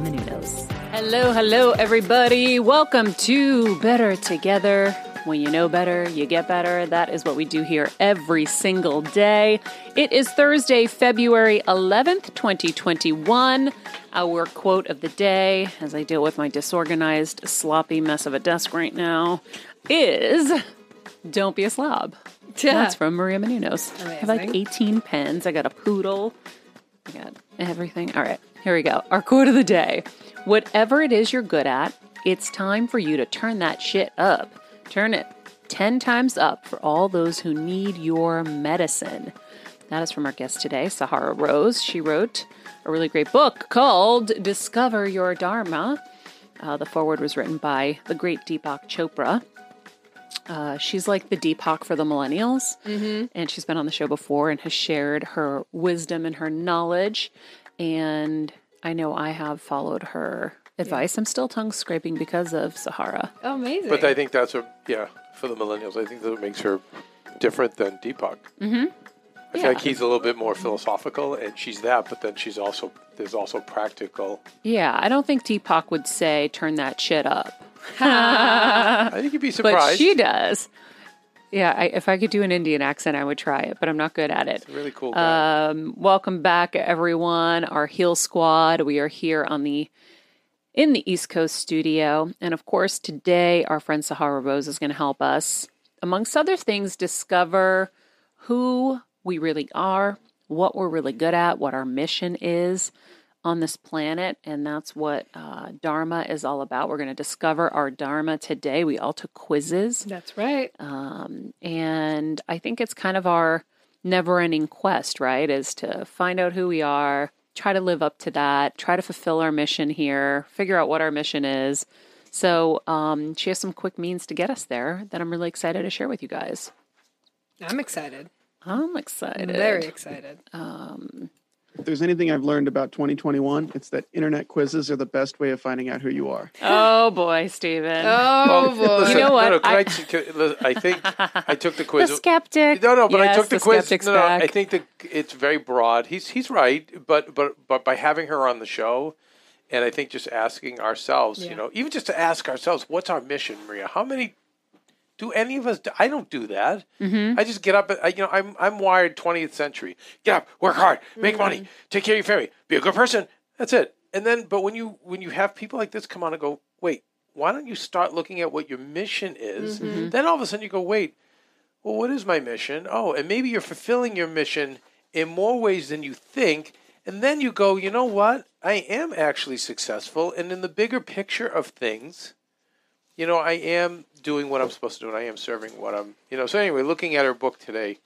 Menounos. Hello, hello, everybody. Welcome to Better Together. When you know better, you get better. That is what we do here every single day. It is Thursday, February 11th, 2021. Our quote of the day, as I deal with my disorganized, sloppy mess of a desk right now, is Don't be a slob. Yeah. That's from Maria Menounos. I have like 18 pens. I got a poodle. I got everything. All right, here we go. Our quote of the day Whatever it is you're good at, it's time for you to turn that shit up. Turn it 10 times up for all those who need your medicine. That is from our guest today, Sahara Rose. She wrote a really great book called Discover Your Dharma. Uh, the foreword was written by the great Deepak Chopra. Uh, she's like the Deepak for the millennials, and she's been on the show before and has shared her wisdom and her knowledge. And I know I have followed her advice. I'm still tongue scraping because of Sahara. Oh, amazing. But I think that's a yeah for the millennials. I think that makes her different than Deepak. Mm-hmm. I Yeah. feel like he's a little bit more philosophical, and she's that. But then she's also there's also practical. Yeah, I don't think Deepak would say turn that shit up, I think you'd be but surprised. she does. Yeah, I, if I could do an Indian accent, I would try it, but I'm not good at it. Really cool. Um, welcome back, everyone. Our Heal Squad. We are here on the in the East Coast studio, and of course, today our friend Sahara Rose is going to help us, amongst other things, discover who we really are, what we're really good at, what our mission is on this planet, and that's what uh, Dharma is all about. We're going to discover our Dharma today. We all took quizzes. That's right. Um, and I think it's kind of our never ending quest, right? Is to find out who we are, try to live up to that, try to fulfill our mission here, figure out what our mission is. So um, she has some quick means to get us there that I'm really excited to share with you guys. I'm excited. I'm excited. Very excited. If there's anything I've learned about 2021, it's that internet quizzes are the best way of finding out who you are. Oh boy, Stephen. Oh, boy. Listen, You know what? No, no, I- I, I think I took the quiz. the quiz. skeptic. No, no, but I took the, the quiz. No, no, I think that it's very broad. He's he's right, but but but by having her on the show, and I think just asking ourselves, Yeah. you know, even just to ask ourselves, what's our mission, Maria? How many do any of us? Do? I don't do that. Mm-hmm. I just get up. I, you know, I'm I'm wired 20th century. Get up, work hard, make Mm-hmm. money, take care of your family, be a good person. That's it. And then, but when you when you have people like this come on and go, wait, why don't you start looking at what your mission is? Mm-hmm. Then all of a sudden you go, wait, well, what is my mission? Oh, and maybe you're fulfilling your mission in more ways than you think. And then you go, you know what? I am actually successful. And in the bigger picture of things, you know, I am doing what I'm supposed to do and I am serving what I'm, you know. So, anyway, looking at her book today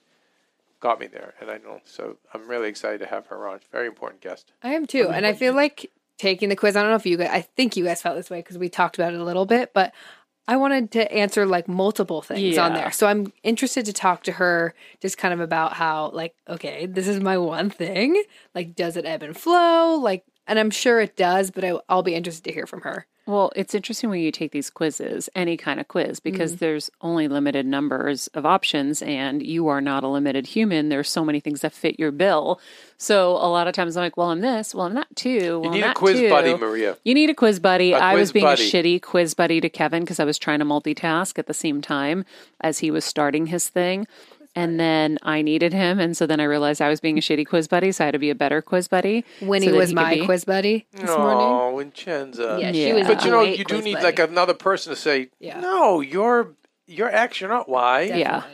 got me there. And I know, so I'm really excited to have her on. Very important guest. I am too. And I feel like taking the quiz, I don't know if you guys, I think you guys felt this way because we talked about it a little bit, but I wanted to answer like multiple things on there. So I'm interested to talk to her just kind of about how, like, okay, this is my one thing. Like, does it ebb and flow? Like, and I'm sure it does, but I, I'll be interested to hear from her. Well, it's interesting when you take these quizzes, any kind of quiz, because mm-hmm. there's only limited numbers of options and you are not a limited human. There's so many things that fit your bill. So a lot of times I'm like, well, I'm this, well, I'm that too. Well, You need a quiz too. buddy, Maria. You need a quiz buddy. A I quiz was being buddy. a shitty quiz buddy to Kevin because I was trying to multitask at the same time as he was starting his thing. And then I needed him. And so then I realized I was being a shitty quiz buddy. So I had to be a better quiz buddy. Winnie so that was he my quiz buddy this morning. Oh, Vincenza. Yeah, Yeah. she was. But you know, you do need buddy. like another person to say, Yeah. no, you're you're X, you're not Y. Yeah.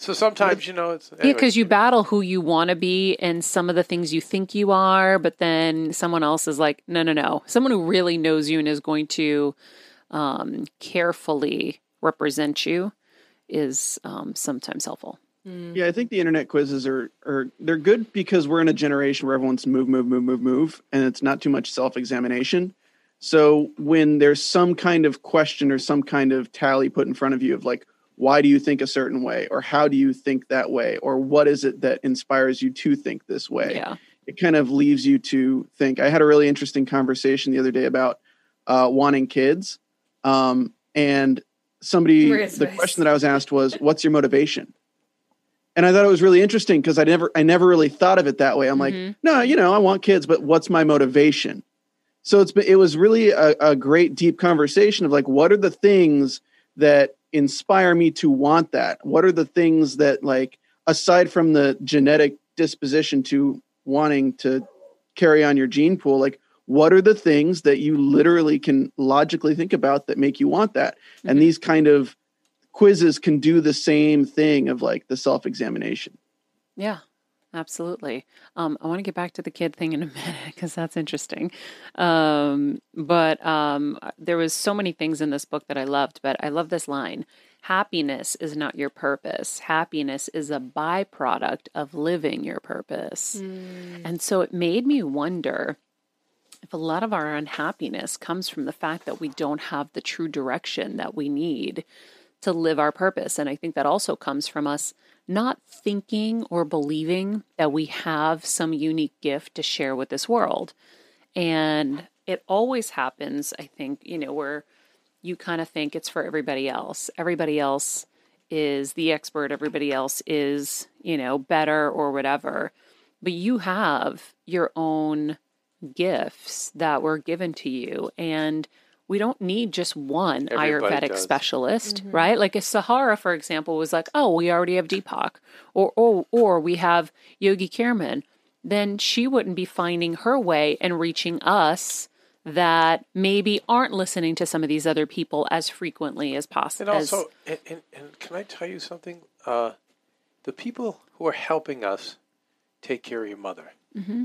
So sometimes, you know, it's Yeah, because you battle who you want to be and some of the things you think you are, but then someone else is like, no, no, no. Someone who really knows you and is going to um, carefully represent you is um, sometimes helpful. Yeah, I think the internet quizzes are are they're good because we're in a generation where everyone's move, move, move, move, move, and it's not too much self examination. So when there's some kind of question or some kind of tally put in front of you of like, why do you think a certain way, or how do you think that way, or what is it that inspires you to think this way? Yeah. it kind of leaves you to think. I had a really interesting conversation the other day about uh, wanting kids, um, and somebody the question that I was asked was, "What's your motivation?" And I thought it was really interesting because I never I never really thought of it that way. I'm like, mm-hmm. no, you know, I want kids, but what's my motivation? So it's been, it was really a, a great deep conversation of like, what are the things that inspire me to want that? What are the things that like aside from the genetic disposition to wanting to carry on your gene pool, like what are the things that you literally can logically think about that make you want that? And mm-hmm. these kind of quizzes can do the same thing of like the self examination. Yeah, absolutely. Um, I want to get back to the kid thing in a minute because that's interesting. Um, but um, there was so many things in this book that I loved, but I love this line. Happiness is not your purpose. Happiness is a byproduct of living your purpose. And so it made me wonder if a lot of our unhappiness comes from the fact that we don't have the true direction that we need to live our purpose. And I think that also comes from us not thinking or believing that we have some unique gift to share with this world. And it always happens, I think, you know, where you kind of think it's for everybody else. Everybody else is the expert, everybody else is, you know, better or whatever. But you have your own gifts that were given to you. And we don't need just one Everybody Ayurvedic does. specialist, right? Like if Sahara, for example, was like, oh, we already have Deepak, or or or we have Yogi Cameron, then she wouldn't be finding her way and reaching us that maybe aren't listening to some of these other people as frequently as And possible. also, and, and, and can I tell you something? Uh, the people who are helping us take care of your mother. Mm-hmm.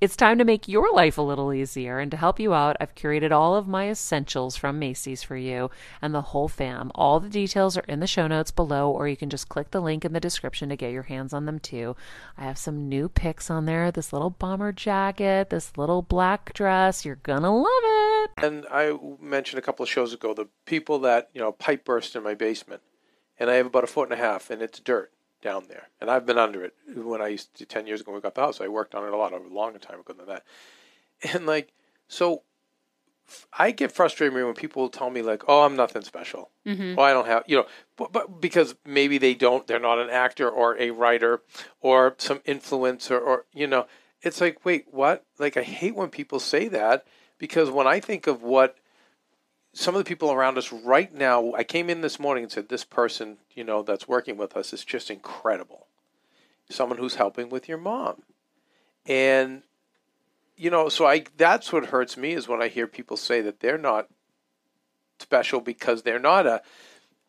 it's time to make your life a little easier. And to help you out, I've curated all of my essentials from Macy's for you and the whole fam. All the details are in the show notes below, or you can just click the link in the description to get your hands on them too. I have some new picks on there this little bomber jacket, this little black dress. You're gonna love it. And I mentioned a couple of shows ago the people that, you know, pipe burst in my basement. And I have about a foot and a half, and it's dirt down there. And I've been under it when I used to, 10 years ago when we got the house. I worked on it a lot, over a longer time ago than that. And, like, so f- I get frustrated when people tell me, like, oh, I'm nothing special. Mm-hmm. Oh, I don't have, you know, but, but because maybe they don't, they're not an actor or a writer or some influencer or, you know, it's like, wait, what? Like, I hate when people say that because when I think of what some of the people around us right now, I came in this morning and said, this person, you know, that's working with us is just incredible. Someone who's helping with your mom. And, you know, so I, that's what hurts me is when I hear people say that they're not special because they're not a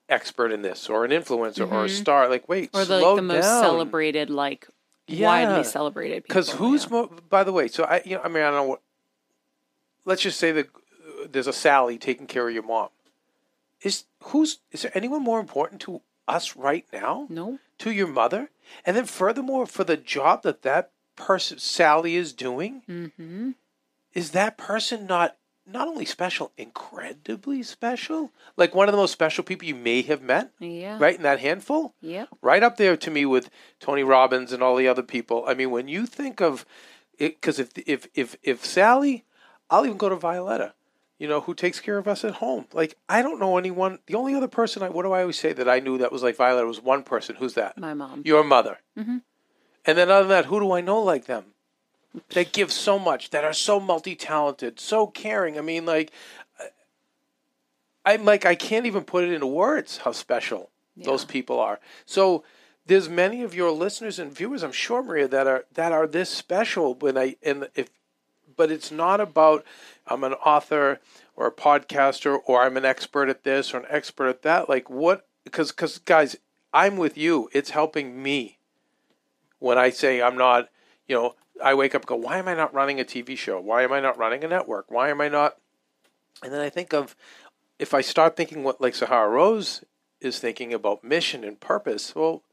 expert in this or an influencer or a mm-hmm. star. Like, wait, or the, like the most down. celebrated, like Yeah. widely celebrated. Because who's yeah. mo- by the way? So I, you know, I mean, I don't know what. Let's just say that there's a Sally taking care of your mom. Is who's is there anyone more important to us right now? no? To your mother, and then furthermore, for the job that that person Sally is doing, Mm-hmm. is that person not not only special, incredibly special? Like one of the most special people you may have met, Yeah. right? In that handful Yep. right up there to me with Tony Robbins and all the other people. I mean, when you think of it, because if if if if Sally, I'll even go to Violetta, you know, who takes care of us at home. Like I don't know anyone. The only other person I what do I always say that I knew that was like Violet was one person. Who's that? My mom. Your mother. Mm-hmm. And then other than that, who do I know like them? That give so much, that are so multi talented, so caring. I mean, like, I'm like, I can't even put it into words how special those people are. So there's many of your listeners and viewers, I'm sure, Maria, that are that are this special. When I and if, but it's not about I'm an author or a podcaster or I'm an expert at this or an expert at that. Like what? Because because guys, I'm with you. It's helping me when I say I'm not, you know, I wake up go, why am I not running a TV show? Why am I not running a network? Why am I not? And then I think of if I start thinking what like Sahara Rose is thinking about mission and purpose, well,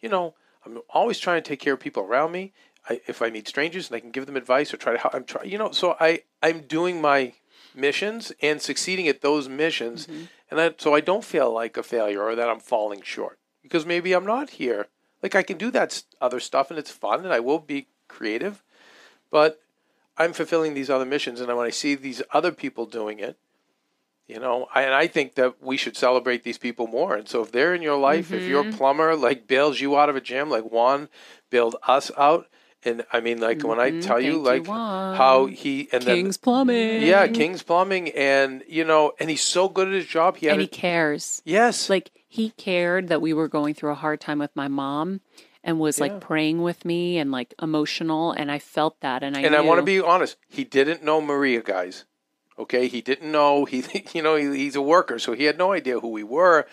you know, I'm always trying to take care of people around me. I, if I meet strangers and I can give them advice or try to, help, I'm trying, you know, so I, I'm doing my missions and succeeding at those missions. Mm-hmm. And I, so I don't feel like a failure or that I'm falling short because maybe I'm not here. Like I can do that other stuff and it's fun and I will be creative, but I'm fulfilling these other missions. And when I see these other people doing it, you know, I, and I think that we should celebrate these people more. And so if they're in your life, if your mm-hmm. plumber like bails you out of a jam, like Juan bailed us out, and I mean, like when I mm-hmm. tell you, like how he and King's Plumbing. then yeah, King's Plumbing, and you know, and he's so good at his job. He had and he a- cares. yes, Like he cared that we were going through a hard time with my mom and was Yeah. like praying with me and like emotional and I felt that and I and I want to be honest. He didn't know Maria, guys. Okay, he didn't know. He, you know, he, he's a worker, so he had no idea who we were.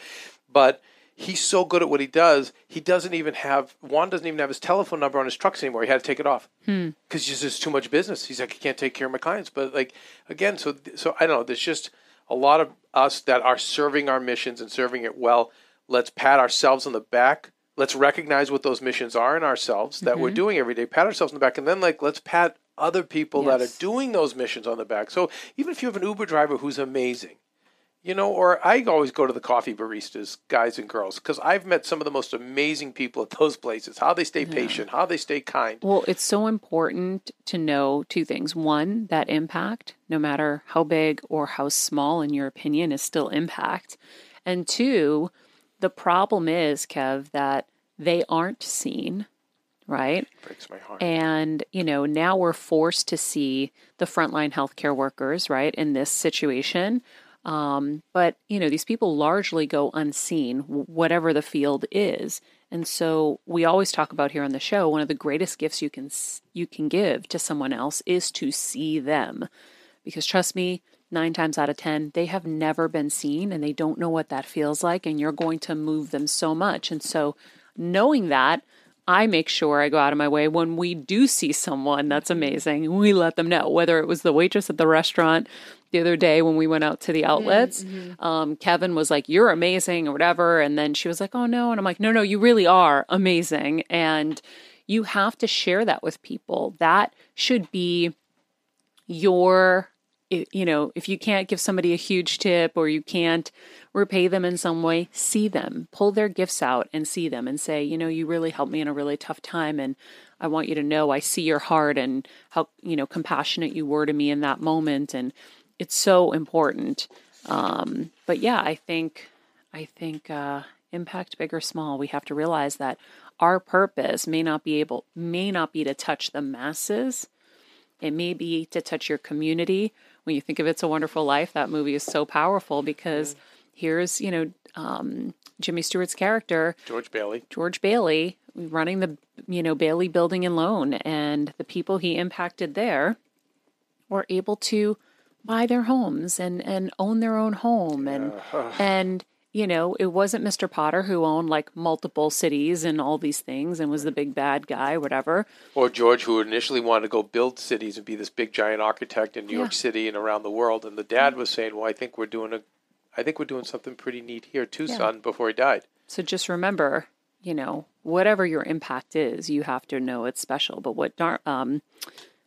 But he's so good at what he does. He doesn't even have Juan doesn't even have his telephone number on his trucks anymore. He had to take it off hmm. because just there's too much business. He's like, I can't take care of my clients. But like again, so so I don't know. There's just a lot of us that are serving our missions and serving it well, let's pat ourselves on the back. Let's recognize what those missions are in ourselves that we're mm-hmm. doing every day. Pat ourselves on the back, and then like let's pat other people that are doing those missions on the back. So even if you have an Uber driver who's amazing, you know, or I always go to the coffee baristas, guys and girls, because I've met some of the most amazing people at those places. How they stay patient, how they stay kind. Well, it's so important to know two things. One, that impact, no matter how big or how small in your opinion, is still impact. And two, the problem is, Kev, that they aren't seen, right? Breaks my heart. And, you know, now we're forced to see the frontline healthcare workers, right, in this situation. Um, but, you know, these people largely go unseen, whatever the field is. And so we always talk about here on the show one of the greatest gifts you can you can give to someone else is to see them. Because trust me, 9 times out of 10, they have never been seen and they don't know what that feels like and you're going to move them so much. And so knowing that, I make sure I go out of my way when we do see someone that's amazing. We let them know, whether it was the waitress at the restaurant the other day when we went out to the outlets. Um, Kevin was like, You're amazing, or whatever. And then she was like, Oh, no. And I'm like, No, no, you really are amazing. And you have to share that with people. That should be your you know if you can't give somebody a huge tip or you can't repay them in some way see them pull their gifts out and see them and say you know you really helped me in a really tough time and i want you to know i see your heart and how you know compassionate you were to me in that moment and it's so important um, but yeah i think i think uh, impact big or small we have to realize that our purpose may not be able may not be to touch the masses it may be to touch your community. When you think of It's a Wonderful Life, that movie is so powerful because here's, you know, um, Jimmy Stewart's character, George Bailey. George Bailey, running the, you know, Bailey Building and Loan, and the people he impacted there were able to buy their homes and and own their own home and and you know it wasn't Mr. Potter who owned like multiple cities and all these things and was the big bad guy whatever Or George, who initially wanted to go build cities and be this big giant architect in New York City and around the world, and the dad was saying, "Well, I think we're doing a, I think we're doing something pretty neat here too, son." Before he died. So just remember, you know, whatever your impact is, you have to know it's special. But what Dar- um,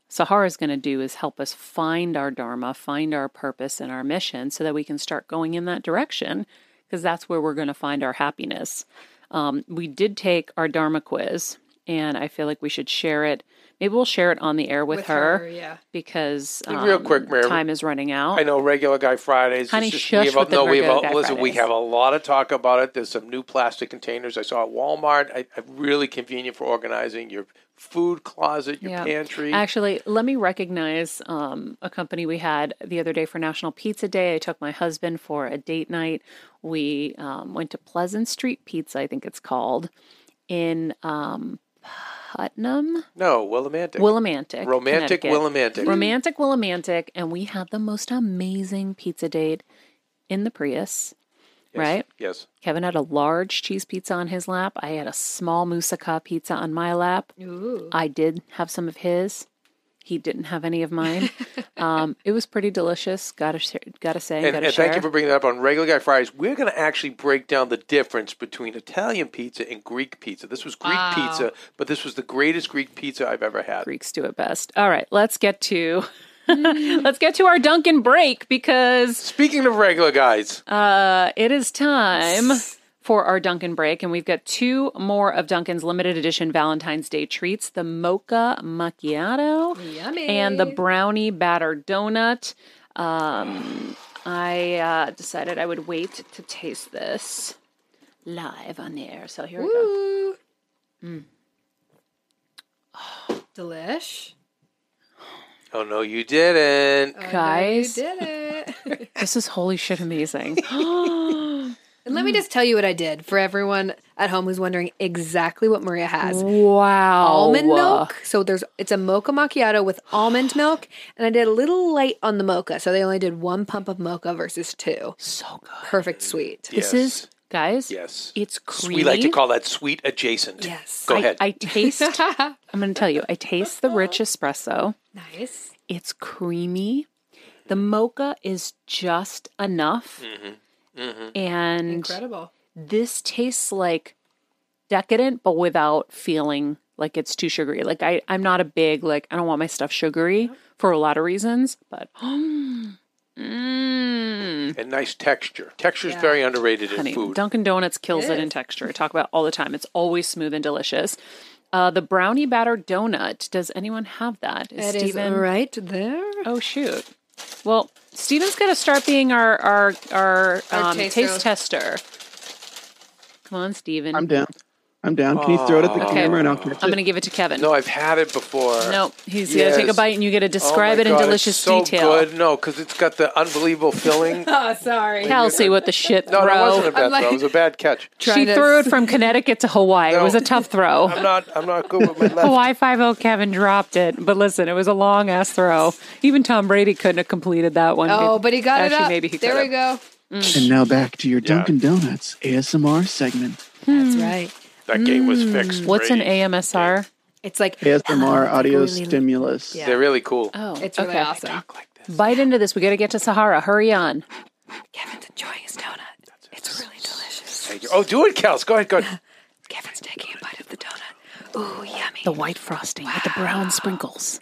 Sahara is going to do is help us find our Dharma, find our purpose and our mission so that we can start going in that direction because that's where we're going to find our happiness. Um, we did take our Dharma quiz, and I feel like we should share it. Maybe we'll share it on the air with, With her, her, yeah. because And real um, quick, Mary, time is running out. I know regular guy Fridays. Honey, just- shush we have a, with the no, we have Guy listen. We have a lot of talk about it. There's some new plastic containers I saw at Walmart. I, I really convenient for organizing your food closet, your Yeah. pantry. Actually, let me recognize um, a company we had the other day for National Pizza Day. I took my husband for a date night. We um, went to Pleasant Street Pizza, I think it's called, in um, Putnam, no, Willimantic. Willimantic, Romantic Connecticut. Willimantic. Romantic Willimantic, and we had the most amazing pizza date in the Prius. Yes, Right? Yes. Kevin had a large cheese pizza on his lap. I had a small moussaka pizza on my lap. Ooh. I did have some of his. He didn't have any of mine. um, it was pretty delicious. Gotta sh- gotta say, And, gotta and share. thank you for bringing that up on Regular Guy Fridays. We're going to actually break down the difference between Italian pizza and Greek pizza. This was Greek Wow. pizza, but this was the greatest Greek pizza I've ever had. Greeks do it best. All right, let's get to let's get to our Dunkin' break because Speaking of regular guys, uh, it is time for our Dunkin' break, and we've got two more of Dunkin's limited edition Valentine's Day treats: the mocha macchiato Yummy. and the brownie batter donut. Um, I uh, decided I would wait to taste this live on the air. So here we go. Ooh. Delish. oh no, you didn't. Guys. You did it. This is holy shit amazing. and let me just tell you what I did for everyone at home who's wondering exactly what Maria has. wow. almond milk. So there's it's a mocha macchiato with almond milk, and I did a little light on the mocha. So they only did one pump of mocha versus two. So good. Perfect sweet. This is, guys, Yes. it's creamy. We like to call that sweet adjacent. Yes. Go I, ahead. I taste, I'm going to tell you, I taste the rich espresso. Nice. It's creamy. The mocha is just enough. Mm-hmm. And Incredible. this tastes like decadent, but without feeling like it's too sugary. Like I, I'm not a big like I don't want my stuff sugary for a lot of reasons, but mm, And nice texture. Texture is Yeah. very underrated in food. Dunkin' Donuts kills It it, in texture. I talk about it all the time. It's always smooth and delicious. Uh, the brownie batter donut. Does anyone have that? It is Steven- right there. Oh shoot. Well, Steven's got to start being our our our, Our um, taster. taste tester. Come on, Steven. I'm down. I'm down. Can you throw it at the Okay. camera and I'll catch I'm it? going to give it to Kevin. no, I've had it before. Nope. He's going to take a Yes. bite and you get to Oh describe my it in God, it's delicious so detail. good. No, because it's got the unbelievable filling. no, Oh, sorry. Kelsey with the shit throw. that wasn't a bad I'm like- throw. It was a bad catch. she Trying to- threw it from Connecticut to Hawaii. It No. was a tough throw. I'm not. I'm not good with my left. Hawaii 5 Kevin dropped it. But listen, it was a long ass throw. Even Tom Brady couldn't have completed that one. Oh, but he got Actually, it up. maybe he there could we go. And now back to your Yeah. Dunkin' Donuts ASMR segment. That's hmm. right. That game was hmm. fixed. What's an Brady. AMSR? It's like ASMR audio really- stimulus. Yeah. They're really cool. Oh, It's really okay. awesome. Talk like this. Bite into this. We got to get to Sahara. Hurry on. Kevin's enjoying his donut. It's really delicious. Oh, do it, Kels. Go ahead. Go ahead. Kevin's taking a bite of the donut. Ooh, yummy. The white frosting with the brown sprinkles.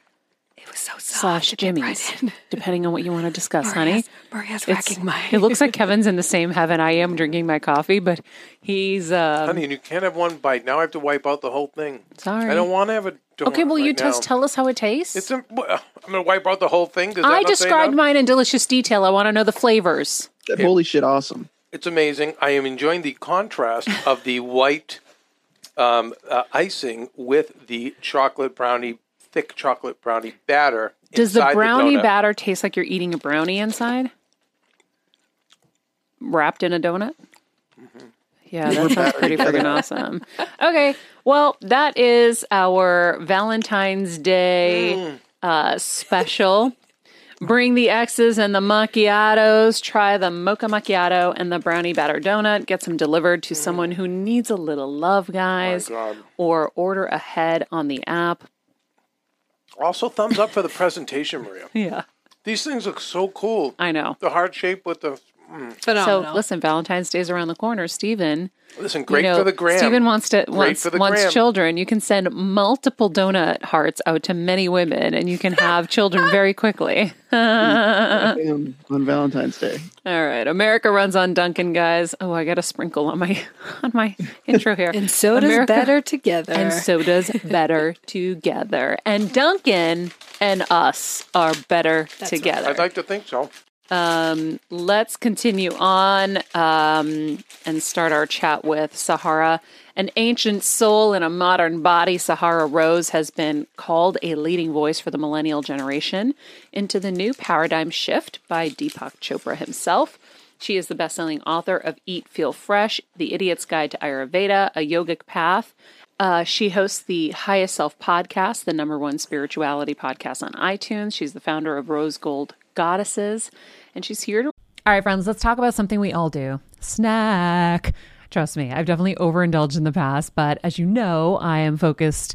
It was so soft. slash It Jimmy's, right depending on what you want to discuss, honey. Maria's, Maria's It's- racking my. it looks like Kevin's in the same heaven I am drinking my coffee, but he's um, Honey, and you can't have one bite. Now I have to wipe out the whole thing. sorry. I don't want to have a donut okay, well, you right just tell us how it tastes. It's a, well, I'm going to wipe out the whole thing. Does I described mine in delicious detail. I want to know the flavors. Holy shit, awesome. It's amazing. I am enjoying the contrast of the white um, uh, icing with the chocolate brownie, thick chocolate brownie batter. Does the brownie donut. batter taste like you're eating a brownie inside? Wrapped in a donut? Mm-hmm. Yeah, that sounds pretty freaking awesome. Okay, well, that is our Valentine's Day Mm. uh, special. Bring the X's and the macchiatos. Try the mocha macchiato and the brownie batter donut. Get them delivered to someone who needs a little love, guys. Mm. God. Or order ahead on the app. Also, thumbs up for the presentation, Maria. Yeah, These things look so cool. I know. The heart shape with the Phenomenal. So listen, Valentine's Day's around the corner. Stephen, listen, great you know, for the gram. Stephen wants to wants, for wants gram. children. You can send multiple donut hearts out to many women, and you can have children very quickly. On Valentine's Day. All right, America runs on Dunkin', guys. Oh, I got a sprinkle on my on my intro here. and so does America- better together. and so does better together. And Dunkin' and us are better together. I'd like to think so. Um, let's continue on um, and start our chat with Sahara. An ancient soul in a modern body, Sahara Rose has been called a leading voice for the millennial generation into the new paradigm shift by Deepak Chopra himself. She is the best selling author of Eat, Feel Fresh, The Idiot's Guide to Ayurveda, A Yogic Path. Uh, she hosts the Highest Self podcast, the number one spirituality podcast on iTunes. She's the founder of Rose Gold Goddesses, and she's here to. All right, friends, let's talk about something we all do snack. Trust me, I've definitely overindulged in the past, but as you know, I am focused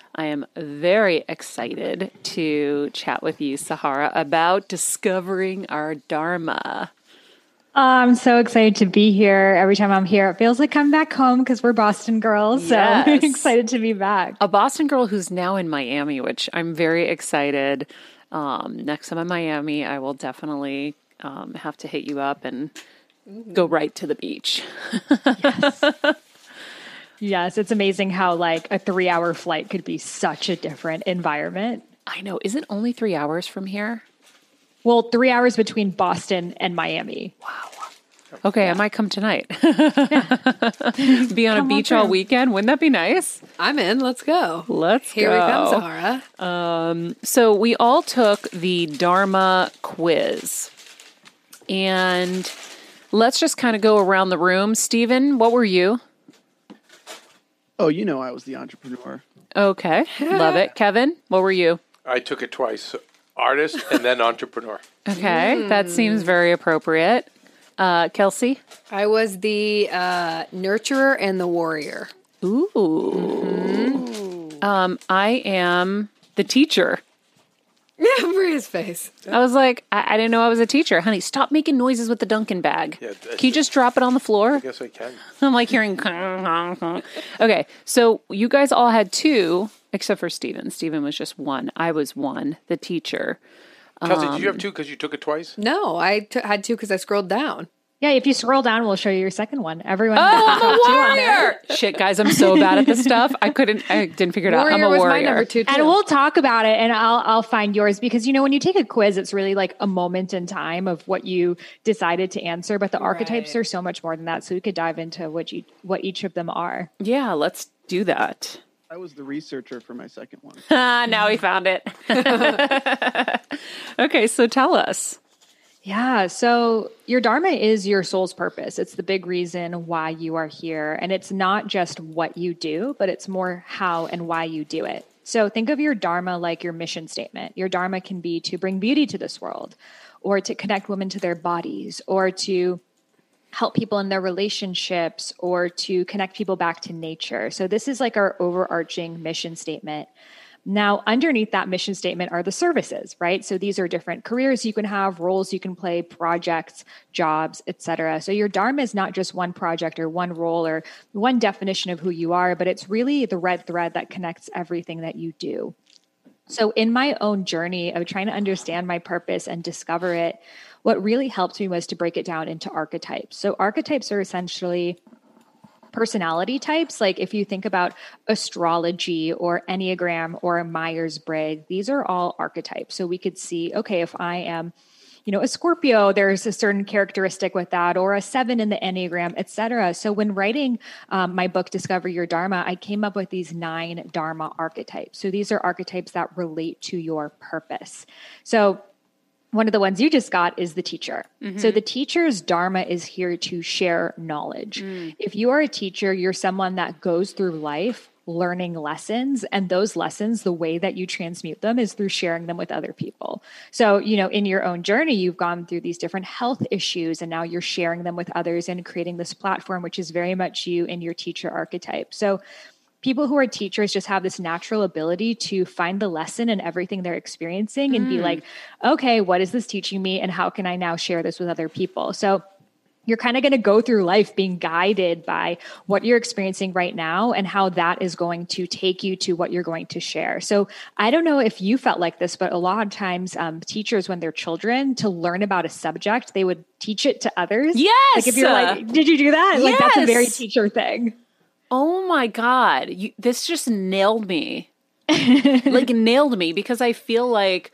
I am very excited to chat with you, Sahara, about discovering our Dharma. Oh, I'm so excited to be here. Every time I'm here, it feels like I'm back home because we're Boston girls. So I'm Yes. excited to be back. A Boston girl who's now in Miami, which I'm very excited. Um, next time I'm in Miami, I will definitely um, have to hit you up and go right to the beach. Yes, it's amazing how like a three hour flight could be such a different environment. I know. Is it only three hours from here? Well, three hours between Boston and Miami. Wow. Okay, I might come tonight. be on a Come on beach all through. weekend. Wouldn't that be nice? I'm in. Let's go. Let's Here go. we come, Sahara. Um, so we all took the Dharma quiz. And let's just kind of go around the room. Stephen, what were you? Oh, you know, I was the entrepreneur. Okay. Love it. Kevin, what were you? I took it twice. Artist and then entrepreneur. Okay. That seems very appropriate. Uh, Kelsey? I was the uh, nurturer and the warrior. Ooh. Um, I am the teacher. Yeah, for his face. I was like, I, I didn't know I was a teacher. Honey, stop making noises with the Dunkin' bag. Yeah, Can you just drop it on the floor? I guess I can. I'm like hearing. okay, so you guys all had two, except for Steven. Steven was just one. I was one, the teacher. Kelsey, did you have um, two because you took it twice? No, I t- had two because I scrolled down. Yeah, if you scroll down, we'll show you your second one. Everyone. Oh, I'm a two on there. warrior! Shit, guys, I'm so bad at this stuff. I couldn't. I didn't figure it out. Warrior I'm a was warrior. my number two. Too. And we'll talk about it and I'll I'll find yours because you know when you take a quiz it's really like a moment in time of what you decided to answer but the archetypes Right. are so much more than that so we could dive into what you what each of them are. Yeah, let's do that. I was the researcher for my second one. Ah, now we found it. okay, so tell us. Yeah, so your dharma is your soul's purpose. It's the big reason why you are here and it's not just what you do, but it's more how and why you do it. So think of your dharma like your mission statement. Your dharma can be to bring beauty to this world or to connect women to their bodies or to help people in their relationships or to connect people back to nature. So this is like our overarching mission statement. Now, underneath that mission statement are the services, right? So these are different careers you can have, roles you can play, projects, jobs, etc. So your dharma is not just one project or one role or one definition of who you are, but it's really the red thread that connects everything that you do. So, in my own journey of trying to understand my purpose and discover it, what really helped me was to break it down into archetypes. So, archetypes are essentially personality types. Like if you think about astrology or Enneagram or Myers Briggs, these are all archetypes. So, we could see, okay, if I am you know, a Scorpio, there's a certain characteristic with that, or a seven in the Enneagram, etc. So when writing um, my book, Discover Your Dharma, I came up with these nine Dharma archetypes. So these are archetypes that relate to your purpose. So one of the ones you just got is the teacher. So mm-hmm. the teacher's dharma is here to share knowledge. Mm. If you are a teacher, you're someone that goes through life learning lessons and those lessons the way that you transmute them is through sharing them with other people so you know in your own journey you've gone through these different health issues and now you're sharing them with others and creating this platform which is very much you and your teacher archetype so people who are teachers just have this natural ability to find the lesson in everything they're experiencing and be like, okay, what is this teaching me? And how can I now share this with other people? So you're kind of going to go through life being guided by what you're experiencing right now and how that is going to take you to what you're going to share. So I don't know if you felt like this, but a lot of times um, teachers, when they're children, to learn about a subject, they would teach it to others. Yes! Like if you're like, did you do that? Like that's a very teacher thing. Oh my God. You, this just nailed me. like nailed me because I feel like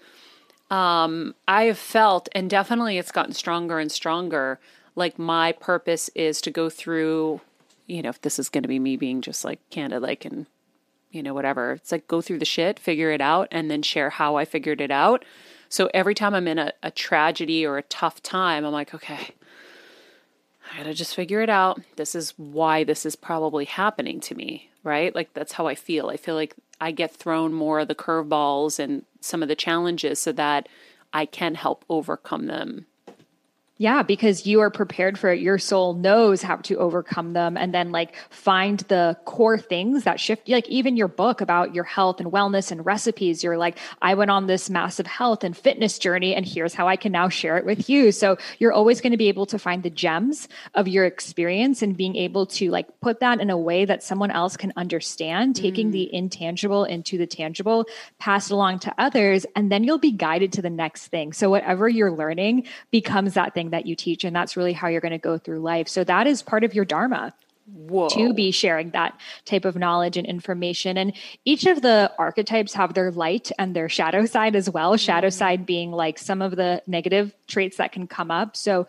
um, I have felt, and definitely it's gotten stronger and stronger. Like my purpose is to go through, you know, if this is going to be me being just like candid, like, and, you know, whatever. It's like go through the shit, figure it out, and then share how I figured it out. So every time I'm in a, a tragedy or a tough time, I'm like, okay, I gotta just figure it out. This is why this is probably happening to me, right? Like that's how I feel. I feel like I get thrown more of the curveballs and some of the challenges so that I can help overcome them. Yeah, because you are prepared for it. Your soul knows how to overcome them and then like find the core things that shift. Like even your book about your health and wellness and recipes, you're like, I went on this massive health and fitness journey and here's how I can now share it with you. So you're always going to be able to find the gems of your experience and being able to like put that in a way that someone else can understand, taking the mm. intangible into the tangible, pass it along to others, and then you'll be guided to the next thing. So whatever you're learning becomes that thing that you teach. And that's really how you're going to go through life. So that is part of your Dharma Whoa. to be sharing that type of knowledge and information. And each of the archetypes have their light and their shadow side as well. Shadow mm-hmm. side being like some of the negative traits that can come up. So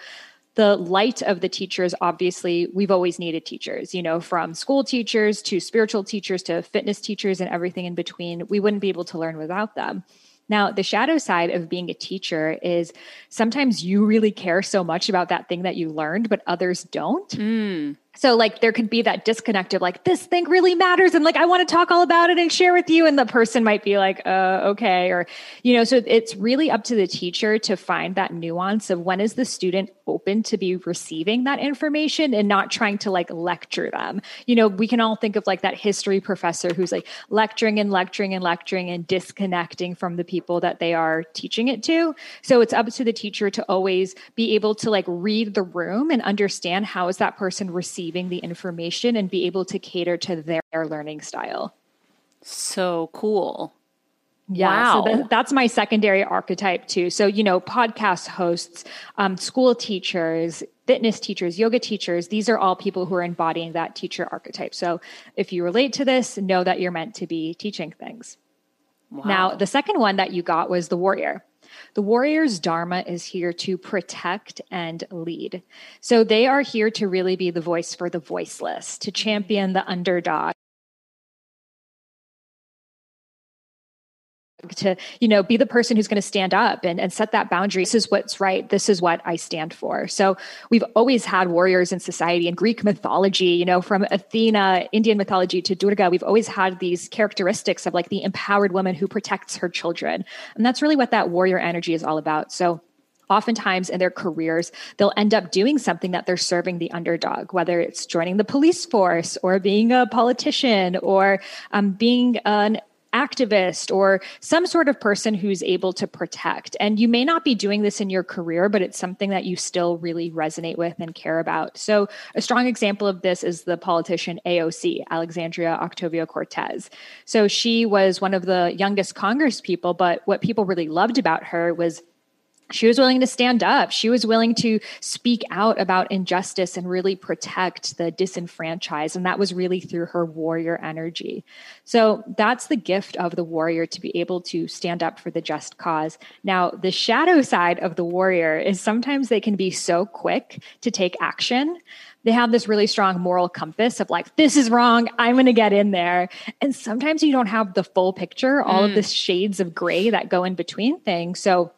the light of the teachers obviously we've always needed teachers you know from school teachers to spiritual teachers to fitness teachers and everything in between we wouldn't be able to learn without them now, the shadow side of being a teacher is sometimes you really care so much about that thing that you learned, but others don't. Mm. So like there could be that disconnect of like this thing really matters and like I want to talk all about it and share with you and the person might be like uh okay or you know so it's really up to the teacher to find that nuance of when is the student open to be receiving that information and not trying to like lecture them. You know, we can all think of like that history professor who's like lecturing and lecturing and lecturing and disconnecting from the people that they are teaching it to. So it's up to the teacher to always be able to like read the room and understand how is that person receiving the information and be able to cater to their learning style. So cool. Yeah, Wow. so that, that's my secondary archetype too. So, you know, podcast hosts, um, school teachers, fitness teachers, yoga teachers, these are all people who are embodying that teacher archetype. So, if you relate to this, know that you're meant to be teaching things. Now, the second one that you got was the warrior. The warrior's dharma is here to protect and lead. So they are here to really be the voice for the voiceless, to champion the underdog. To you know be the person who's going to stand up and, and set that boundary. This is what's right. This is what i stand for. So we've always had warriors in society in greek mythology you know from athena indian mythology to durga. We've always had these characteristics of like the empowered woman who protects her children. And that's really what that warrior energy is all about. So oftentimes in their careers, they'll end up doing something that they're serving the underdog, whether it's joining the police force or being a politician or um, being an activist or some sort of person who's able to protect. And you may not be doing this in your career, but it's something that you still really resonate with and care about. So, a strong example of this is the politician AOC, Alexandria Ocasio Cortez. So, she was one of the youngest Congress people, but what people really loved about her was she was willing to stand up. She was willing to speak out about injustice and really protect the disenfranchised. And that was really through her warrior energy. So that's the gift of the warrior to be able to stand up for the just cause. Now, the shadow side of the warrior is sometimes they can be so quick to take action they have this really strong moral compass of like this is wrong i'm going to get in there and sometimes you don't have the full picture all of mm. the shades of gray that go in between things so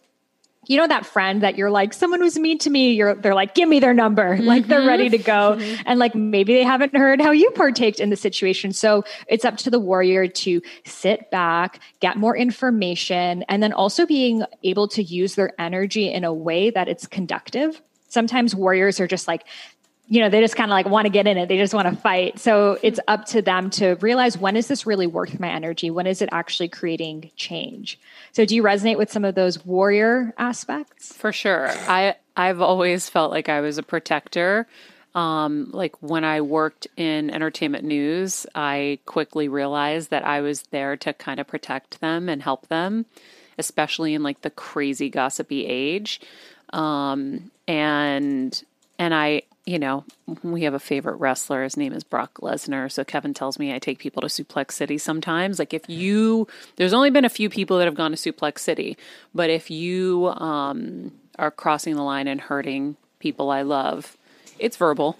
you know that friend that you're like someone was mean to me you're they're like give me their number like they're ready to go. Mm-hmm. And like maybe they haven't heard how you partaked in the situation. So it's up to the warrior to sit back get more information and then also being able to use their energy in a way that it's conductive. Sometimes warriors are just like you know they just kind of like want to get in it they just want to fight so it's up to them to realize when is this really worth my energy when is it actually creating change so do you resonate with some of those warrior aspects For sure. I I've always felt like I was a protector. Um, like when I worked in entertainment news, I quickly realized that I was there to kind of protect them and help them, especially in like the crazy gossipy age. Um, and and I, you know, we have a favorite wrestler. His name is Brock Lesnar. So Kevin tells me I take people to Suplex City sometimes. Like if you, there's only been a few people that have gone to Suplex City, but if you um, are crossing the line and hurting people I love, it's verbal.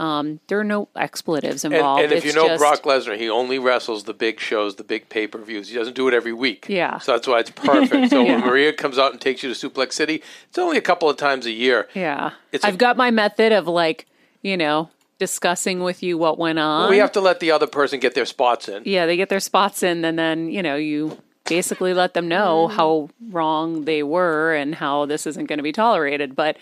Um, there are no expletives involved. and if you know just- Brock Lesnar, he only wrestles the big shows, the big pay per views. He doesn't do it every week. Yeah. So that's why it's perfect. So when Maria comes out and takes you to Suplex City, it's only a couple of times a year. yeah, It's I've a- got my method of like, you know, discussing with you what went on. We have to let the other person get their spots in. yeah, they get their spots in, and then you know you basically let them know how wrong they were and how this isn't going to be tolerated. But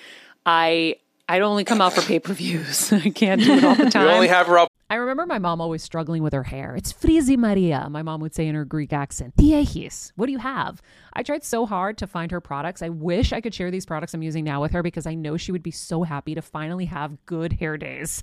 I I'd only come out for pay per views. I can't do it all the We time. only have her up I remember my mom always struggling with her hair. It's Frizi Maria, my mom would say in her Greek accent. Tiehis, what do you have? I tried so hard to find her products. I wish I could share these products I'm using now with her because I know she would be so happy to finally have good hair days.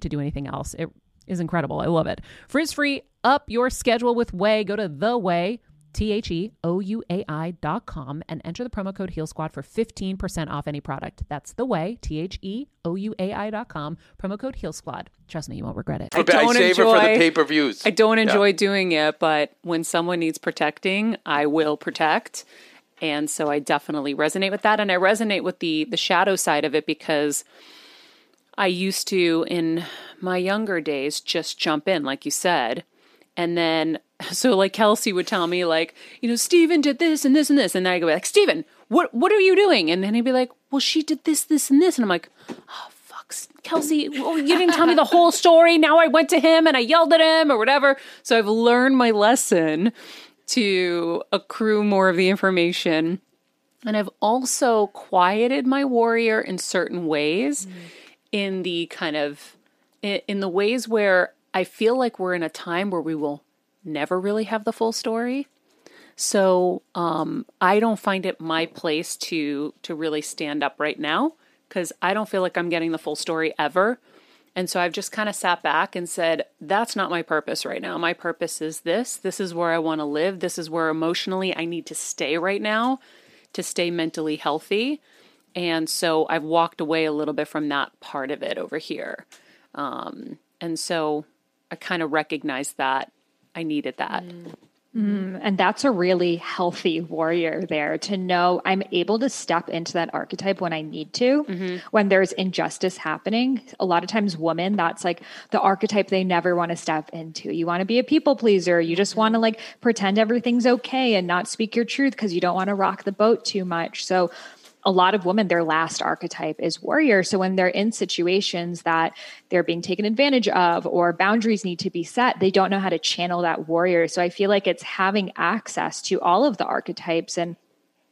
to do anything else. It is incredible. I love it. Frizz free, up your schedule with Ouai. Go to the Ouai. T H E O U A I dot com and enter the promo code Heal Squad for 15% off any product. That's the Ouai, T H E O U A I dot com, promo code Heal Squad. Trust me, you won't regret it. I, don't save it for the pay per views. I don't enjoy doing it, but when someone needs protecting, I will protect. And so I definitely resonate with that and I resonate with the the shadow side of it because I used to in my younger days just jump in like you said. And then so like Kelsey would tell me like, you know, Steven did this and this and this and then I go like, "Steven, what what are you doing?" And then he'd be like, "Well, she did this this and this." And I'm like, "Oh, fuck, Kelsey, well, you didn't tell me the whole story. Now I went to him and I yelled at him or whatever. So I've learned my lesson to accrue more of the information. And I've also quieted my warrior in certain ways, mm. In the kind of in, the ways where I feel like we're in a time where we will never really have the full story. So um, I don't find it my place to to really stand up right now because I don't feel like I'm getting the full story ever. And so I've just kind of sat back and said, that's not my purpose right now. My purpose is this. This is where I want to live. This is where emotionally I need to stay right now to stay mentally healthy. And so I've walked away a little bit from that part of it over here. Um, and so I kind of recognized that I needed that. And that's a really healthy warrior there to know I'm able to step into that archetype when I need to, when there's injustice happening. A lot of times, women, that's like the archetype they never want to step into. You want to be a people pleaser. You just want to like pretend everything's okay and not speak your truth because you don't want to rock the boat too much. So, a lot of women, their last archetype is warrior. So when they're in situations that they're being taken advantage of or boundaries need to be set, they don't know how to channel that warrior. So I feel like it's having access to all of the archetypes and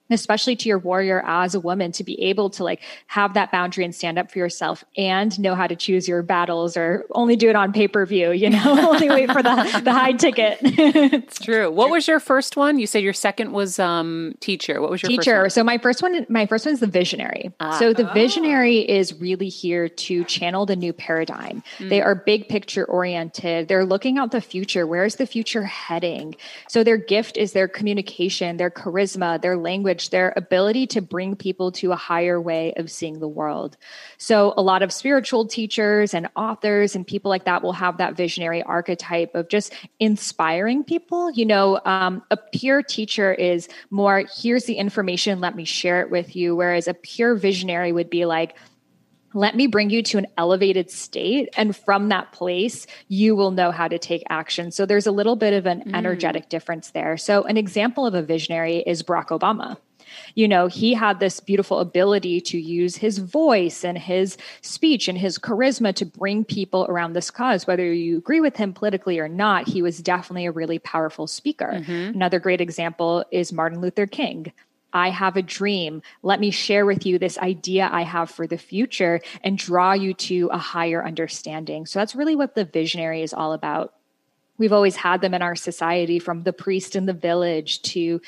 especially to your warrior as a woman to be able to like have that boundary and stand up for yourself and know how to choose your battles or only do it on pay-per-view you know only wait for the the high ticket It's true. What was your first one? You said your second was um, teacher. What was your teacher. First So my first one, my first one is the visionary. so the visionary is really here to channel the new paradigm. They are big picture oriented. They're looking out the future. Where's the future heading? So their gift is their communication, their charisma, their language, their ability to bring people to a higher way of seeing the world. So a lot of spiritual teachers and authors and people like that will have that visionary archetype of just inspiring people. You know, um, a peer teacher is more, here's the information, let me share it with you. Whereas a pure visionary would be like, let me bring you to an elevated state. And from that place, you will know how to take action. So there's a little bit of an energetic difference there. So, an example of a visionary is Barack Obama. You know, he had this beautiful ability to use his voice and his speech and his charisma to bring people around this cause. Whether you agree with him politically or not, he was definitely a really powerful speaker. Mm-hmm. Another great example is Martin Luther King. I have a dream. Let me share with you this idea I have for the future and draw you to a higher understanding. So that's really what the visionary is all about. We've always had them in our society from the priest in the village to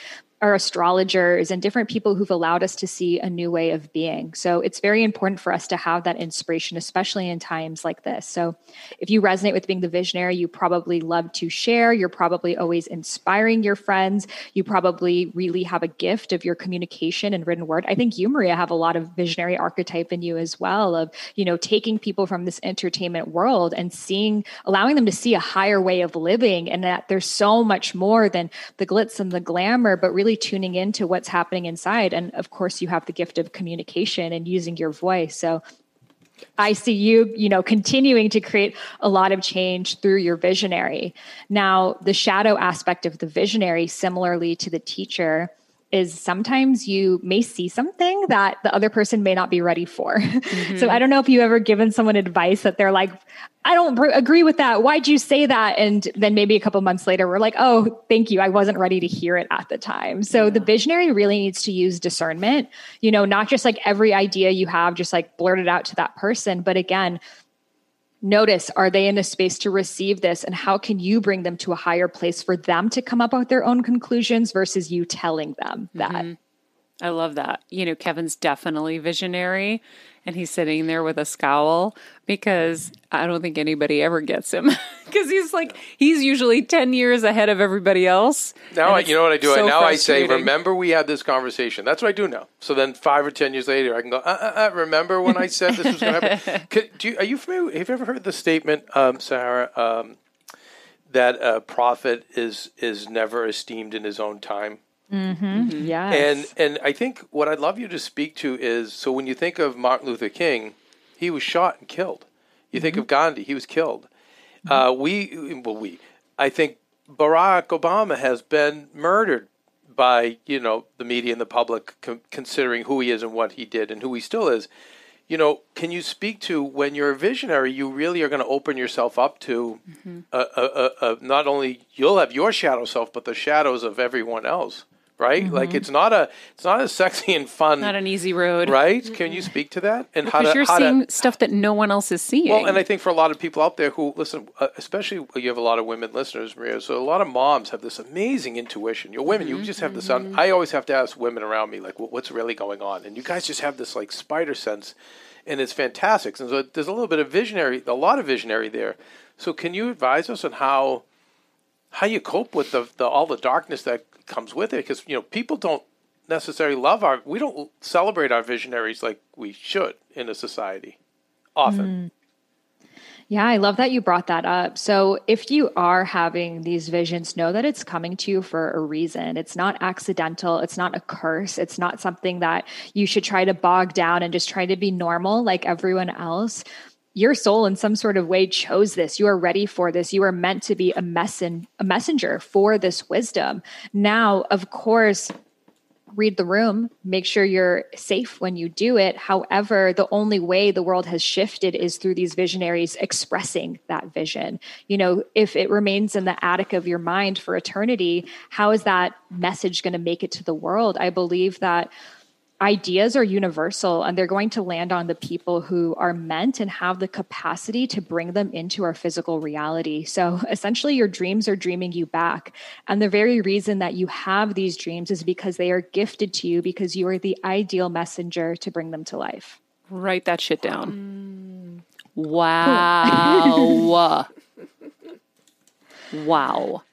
our astrologers and different people who've allowed us to see a new way of being. So it's very important for us to have that inspiration, especially in times like this. So if you resonate with being the visionary, you probably love to share. You're probably always inspiring your friends. You probably really have a gift of your communication and written word. I think you, Maria, have a lot of visionary archetype in you as well of, you know, taking people from this entertainment world and seeing, allowing them to see a higher way of living and that there's so much more than the glitz and the glamour, but really tuning into what's happening inside. And of course, you have the gift of communication and using your voice. So I see you, you know, continuing to create a lot of change through your visionary. Now, the shadow aspect of the visionary, similarly to the teacher, is sometimes you may see something that the other person may not be ready for. Mm-hmm. so I don't know if you've ever given someone advice that they're like, I don't agree with that. Why'd you say that? And then maybe a couple months later, we're like, oh, thank you. I wasn't ready to hear it at the time. So yeah. the visionary really needs to use discernment, you know, not just like every idea you have, just like blurt it out to that person. But again, notice are they in a space to receive this and how can you bring them to a higher place for them to come up with their own conclusions versus you telling them that mm-hmm. I love that you know kevin's definitely visionary and he's sitting there with a scowl because I don't think anybody ever gets him because he's like he's usually 10 years ahead of everybody else. Now I, you know what I do? So now I say, remember we had this conversation. That's what I do now. So then five or 10 years later, I can go, uh, uh, uh, remember when I said this was going to happen? Could, do you, are you familiar? Have you ever heard the statement, um, Sarah, um, that a prophet is, is never esteemed in his own time? Mm-hmm. mm-hmm. Yes. And and I think what I'd love you to speak to is so when you think of Martin Luther King, he was shot and killed. You mm-hmm. think of Gandhi, he was killed. Mm-hmm. Uh, we well we I think Barack Obama has been murdered by you know the media and the public com- considering who he is and what he did and who he still is. You know, can you speak to when you're a visionary, you really are going to open yourself up to mm-hmm. a, a, a, not only you'll have your shadow self, but the shadows of everyone else right? Mm-hmm. Like it's not a it's not a sexy and fun, not an easy road, right? Mm-hmm. Can you speak to that and because how to, you're how seeing to, stuff that no one else is seeing? Well, and I think for a lot of people out there who listen, uh, especially you have a lot of women listeners, Maria. So a lot of moms have this amazing intuition. You're women, mm-hmm. you just have this. Un- I always have to ask women around me like, what's really going on? And you guys just have this like spider sense, and it's fantastic. And so there's a little bit of visionary, a lot of visionary there. So can you advise us on how? How you cope with the, the all the darkness that comes with it because you know people don't necessarily love our we don't celebrate our visionaries like we should in a society often. Mm. Yeah, I love that you brought that up. So, if you are having these visions, know that it's coming to you for a reason. It's not accidental. It's not a curse. It's not something that you should try to bog down and just try to be normal like everyone else. Your soul, in some sort of way, chose this. You are ready for this. You are meant to be a, messen- a messenger for this wisdom. Now, of course, read the room, make sure you're safe when you do it. However, the only way the world has shifted is through these visionaries expressing that vision. You know, if it remains in the attic of your mind for eternity, how is that message going to make it to the world? I believe that ideas are universal and they're going to land on the people who are meant and have the capacity to bring them into our physical reality. So essentially, your dreams are dreaming you back. And the very reason that you have these dreams is because they are gifted to you because you are the ideal messenger to bring them to life. Write that shit down. Mm. Wow. wow.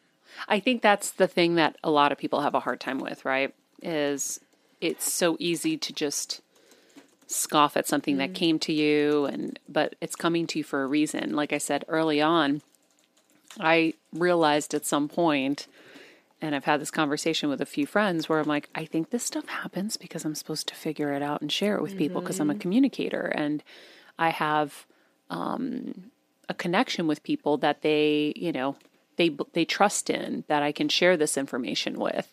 I think that's the thing that a lot of people have a hard time with, right? Is it's so easy to just scoff at something mm. that came to you and but it's coming to you for a reason like i said early on i realized at some point and i've had this conversation with a few friends where i'm like i think this stuff happens because i'm supposed to figure it out and share it with mm-hmm. people because i'm a mm-hmm. communicator and i have um, a connection with people that they you know they they trust in that i can share this information with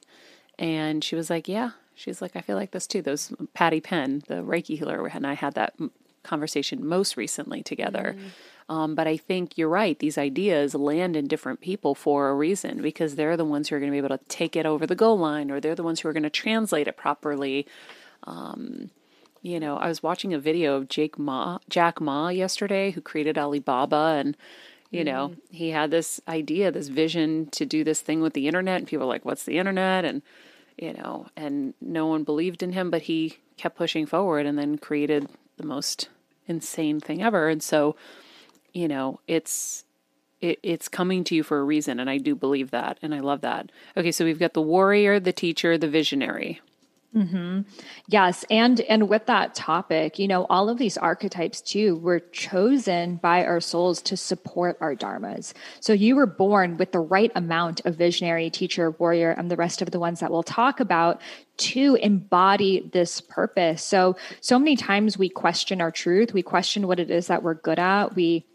and she was like yeah She's like, I feel like this too. Those Patty Penn, the Reiki healer, and I had that conversation most recently together. Mm. Um, but I think you're right. These ideas land in different people for a reason because they're the ones who are going to be able to take it over the goal line, or they're the ones who are going to translate it properly. Um, you know, I was watching a video of Jake Ma, Jack Ma yesterday, who created Alibaba, and you know, mm. he had this idea, this vision to do this thing with the internet, and people were like, "What's the internet?" and you know, and no one believed in him, but he kept pushing forward and then created the most insane thing ever. And so, you know, it's it, it's coming to you for a reason, and I do believe that, and I love that. Okay, so we've got the warrior, the teacher, the visionary. Mm-hmm. Yes, and and with that topic, you know, all of these archetypes too were chosen by our souls to support our dharmas. So you were born with the right amount of visionary, teacher, warrior, and the rest of the ones that we'll talk about to embody this purpose. So so many times we question our truth, we question what it is that we're good at, we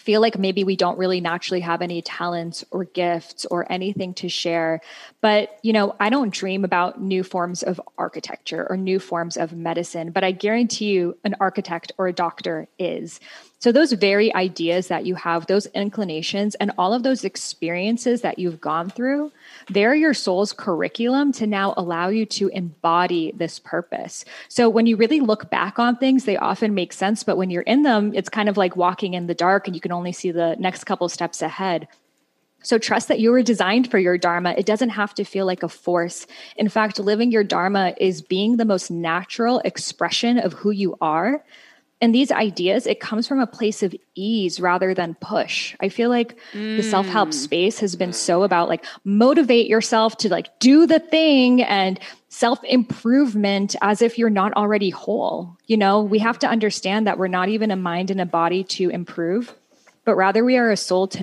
feel like maybe we don't really naturally have any talents or gifts or anything to share. But, you know, I don't dream about new forms of architecture or new forms of medicine, but I guarantee you an architect or a doctor is. So, those very ideas that you have, those inclinations, and all of those experiences that you've gone through, they're your soul's curriculum to now allow you to embody this purpose. So, when you really look back on things, they often make sense. But when you're in them, it's kind of like walking in the dark and you can only see the next couple steps ahead. So trust that you were designed for your Dharma. It doesn't have to feel like a force. In fact, living your Dharma is being the most natural expression of who you are and these ideas it comes from a place of ease rather than push i feel like mm. the self-help space has been so about like motivate yourself to like do the thing and self-improvement as if you're not already whole you know we have to understand that we're not even a mind and a body to improve but rather we are a soul to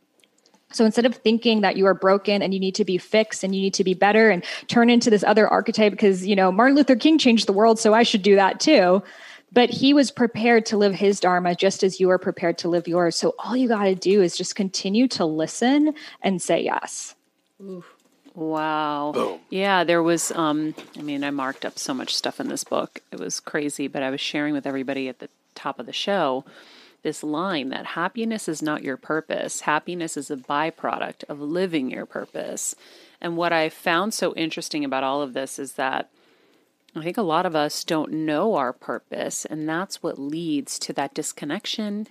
So instead of thinking that you are broken and you need to be fixed and you need to be better and turn into this other archetype because, you know, Martin Luther King changed the world, so I should do that too. But he was prepared to live his Dharma just as you are prepared to live yours. So all you got to do is just continue to listen and say yes. Ooh. Wow. Boom. Yeah, there was um I mean, I marked up so much stuff in this book. It was crazy, but I was sharing with everybody at the top of the show this line that happiness is not your purpose. Happiness is a byproduct of living your purpose. And what I found so interesting about all of this is that I think a lot of us don't know our purpose, and that's what leads to that disconnection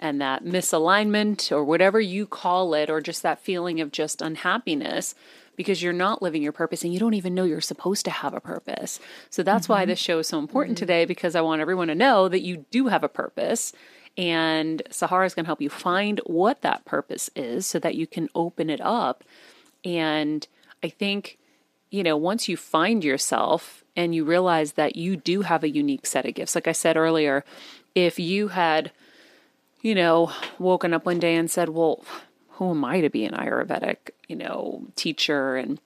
and that misalignment, or whatever you call it, or just that feeling of just unhappiness because you're not living your purpose and you don't even know you're supposed to have a purpose. So that's mm-hmm. why this show is so important mm-hmm. today because I want everyone to know that you do have a purpose and Sahara is going to help you find what that purpose is so that you can open it up. And I think, you know, once you find yourself and you realize that you do have a unique set of gifts, like I said earlier, if you had, you know, woken up one day and said, well, who am I to be an Ayurvedic, you know, teacher and,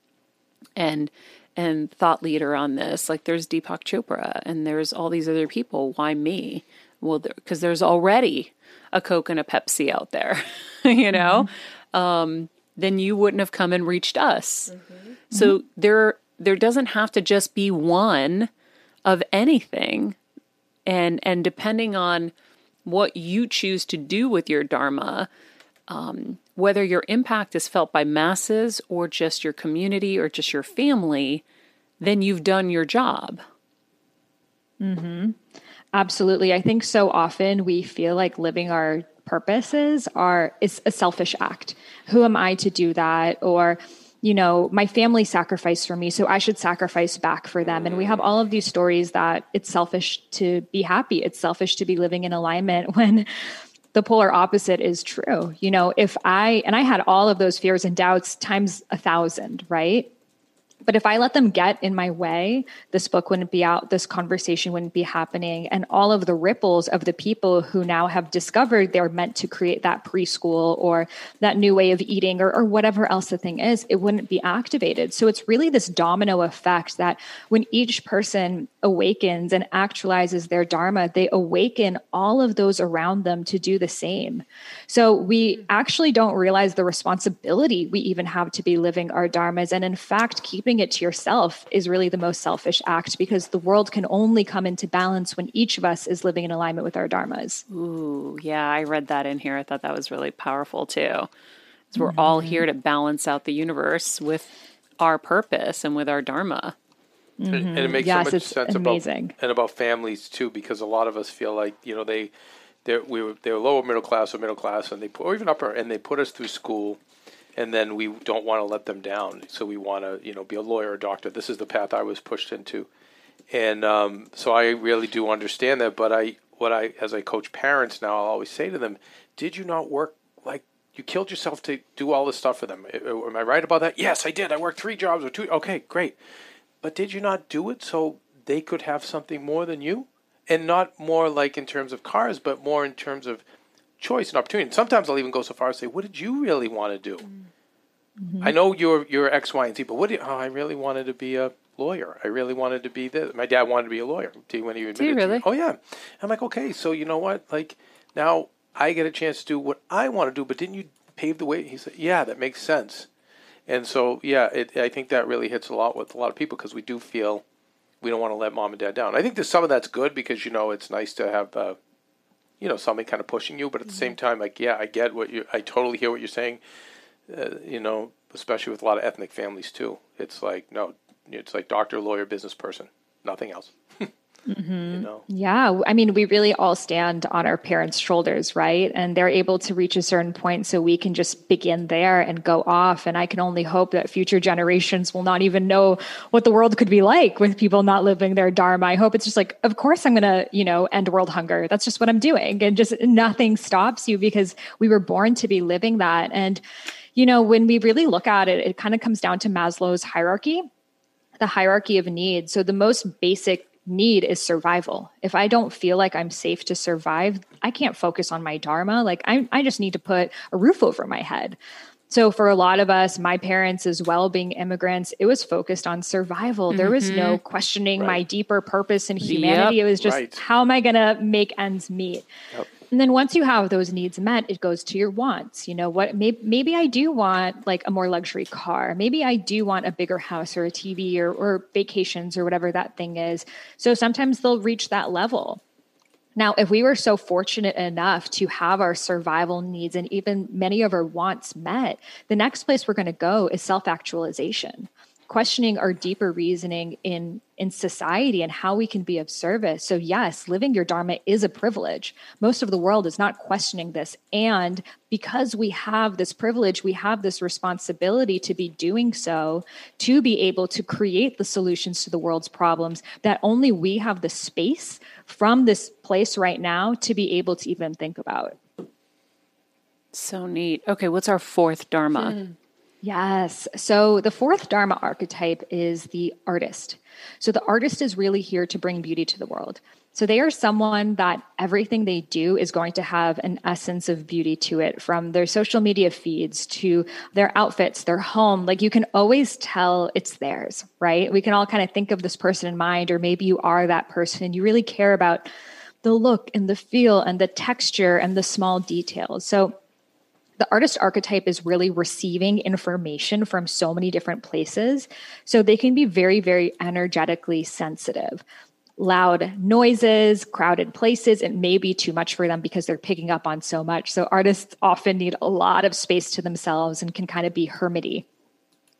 and, and thought leader on this. Like there's Deepak Chopra and there's all these other people. Why me? Well because there's already a coke and a pepsi out there you know mm-hmm. um, then you wouldn't have come and reached us mm-hmm. so mm-hmm. there there doesn't have to just be one of anything and and depending on what you choose to do with your dharma um, whether your impact is felt by masses or just your community or just your family then you've done your job mm-hmm Absolutely. I think so often we feel like living our purposes are is a selfish act. Who am I to do that? Or you know, my family sacrificed for me, so I should sacrifice back for them. And we have all of these stories that it's selfish to be happy. It's selfish to be living in alignment when the polar opposite is true. You know, if I, and I had all of those fears and doubts times a thousand, right? But if I let them get in my way, this book wouldn't be out, this conversation wouldn't be happening. And all of the ripples of the people who now have discovered they're meant to create that preschool or that new way of eating or, or whatever else the thing is, it wouldn't be activated. So it's really this domino effect that when each person awakens and actualizes their dharma, they awaken all of those around them to do the same. So we mm-hmm. actually don't realize the responsibility we even have to be living our dharmas. And in fact, keeping it to yourself is really the most selfish act because the world can only come into balance when each of us is living in alignment with our dharmas. Ooh, yeah, I read that in here. I thought that was really powerful too. Because we're all mm-hmm. here to balance out the universe with our purpose and with our dharma. And, and it makes Yes, so much sense amazing. about and about families too, because a lot of us feel like you know they they we were they were lower middle class or middle class, and they put, or even upper, and they put us through school, and then we don't want to let them down, so we want to you know be a lawyer or doctor. This is the path I was pushed into, and um, so I really do understand that. But I what I as I coach parents now, I'll always say to them, "Did you not work like?" You killed yourself to do all this stuff for them. Am I right about that? Yes, I did. I worked three jobs or two. Okay, great. But did you not do it so they could have something more than you? And not more like in terms of cars, but more in terms of choice and opportunity. And sometimes I'll even go so far as to say, what did you really want to do? Mm-hmm. I know you're, you're X, Y, and Z, but what do you, oh, I really wanted to be a lawyer. I really wanted to be this. My dad wanted to be a lawyer to- when he admitted you to me. really? Oh, yeah. I'm like, okay, so you know what? Like, now I get a chance to do what I want to do, but didn't you pave the way? He said, yeah, that makes sense. And so, yeah, it, I think that really hits a lot with a lot of people because we do feel we don't want to let mom and dad down. I think there's some of that's good because you know it's nice to have, uh, you know, somebody kind of pushing you, but at the same time, like, yeah, I get what you, I totally hear what you're saying. Uh, you know, especially with a lot of ethnic families too. It's like no, it's like doctor, lawyer, business person, nothing else. Mm-hmm. You know, Yeah, I mean, we really all stand on our parents' shoulders, right? And they're able to reach a certain point so we can just begin there and go off. And I can only hope that future generations will not even know what the world could be like with people not living their dharma. I hope it's just like, of course, I'm going to, you know, end world hunger. That's just what I'm doing. And just nothing stops you because we were born to be living that. And, you know, when we really look at it, it kind of comes down to Maslow's hierarchy the hierarchy of needs. So the most basic need is survival. If I don't feel like I'm safe to survive, I can't focus on my dharma. Like I, I just need to put a roof over my head. So for a lot of us, my parents as well being immigrants, it was focused on survival. There was no mm-hmm. questioning my deeper purpose in humanity. It was just Right. how am I going to make ends meet? And then once you have those needs met, it goes to your wants. You know what? Maybe, maybe I do want like a more luxury car. Maybe I do want a bigger house or a TV or, or vacations or whatever that thing is. So sometimes they'll reach that level. Now, if we were so fortunate enough to have our survival needs and even many of our wants met, the next place we're going to go is self actualization, questioning our deeper reasoning in, in society and how we can be of service. So, yes, living your Dharma is a privilege. Most of the world is not questioning this. And because we have this privilege, we have this responsibility to be doing so, to be able to create the solutions to the world's problems that only we have the space from this place right now to be able to even think about. So neat. Okay, what's our fourth dharma? Hmm. Yes. So the fourth Dharma archetype is the artist. So the artist is really here to bring beauty to the world. So they are someone that everything they do is going to have an essence of beauty to it from their social media feeds to their outfits, their home. Like you can always tell it's theirs, right? We can all kind of think of this person in mind, or maybe you are that person and you really care about the look and the feel and the texture and the small details. So the artist archetype is really receiving information from so many different places. So they can be very, very energetically sensitive. Loud noises, crowded places, it may be too much for them because they're picking up on so much. So artists often need a lot of space to themselves and can kind of be hermity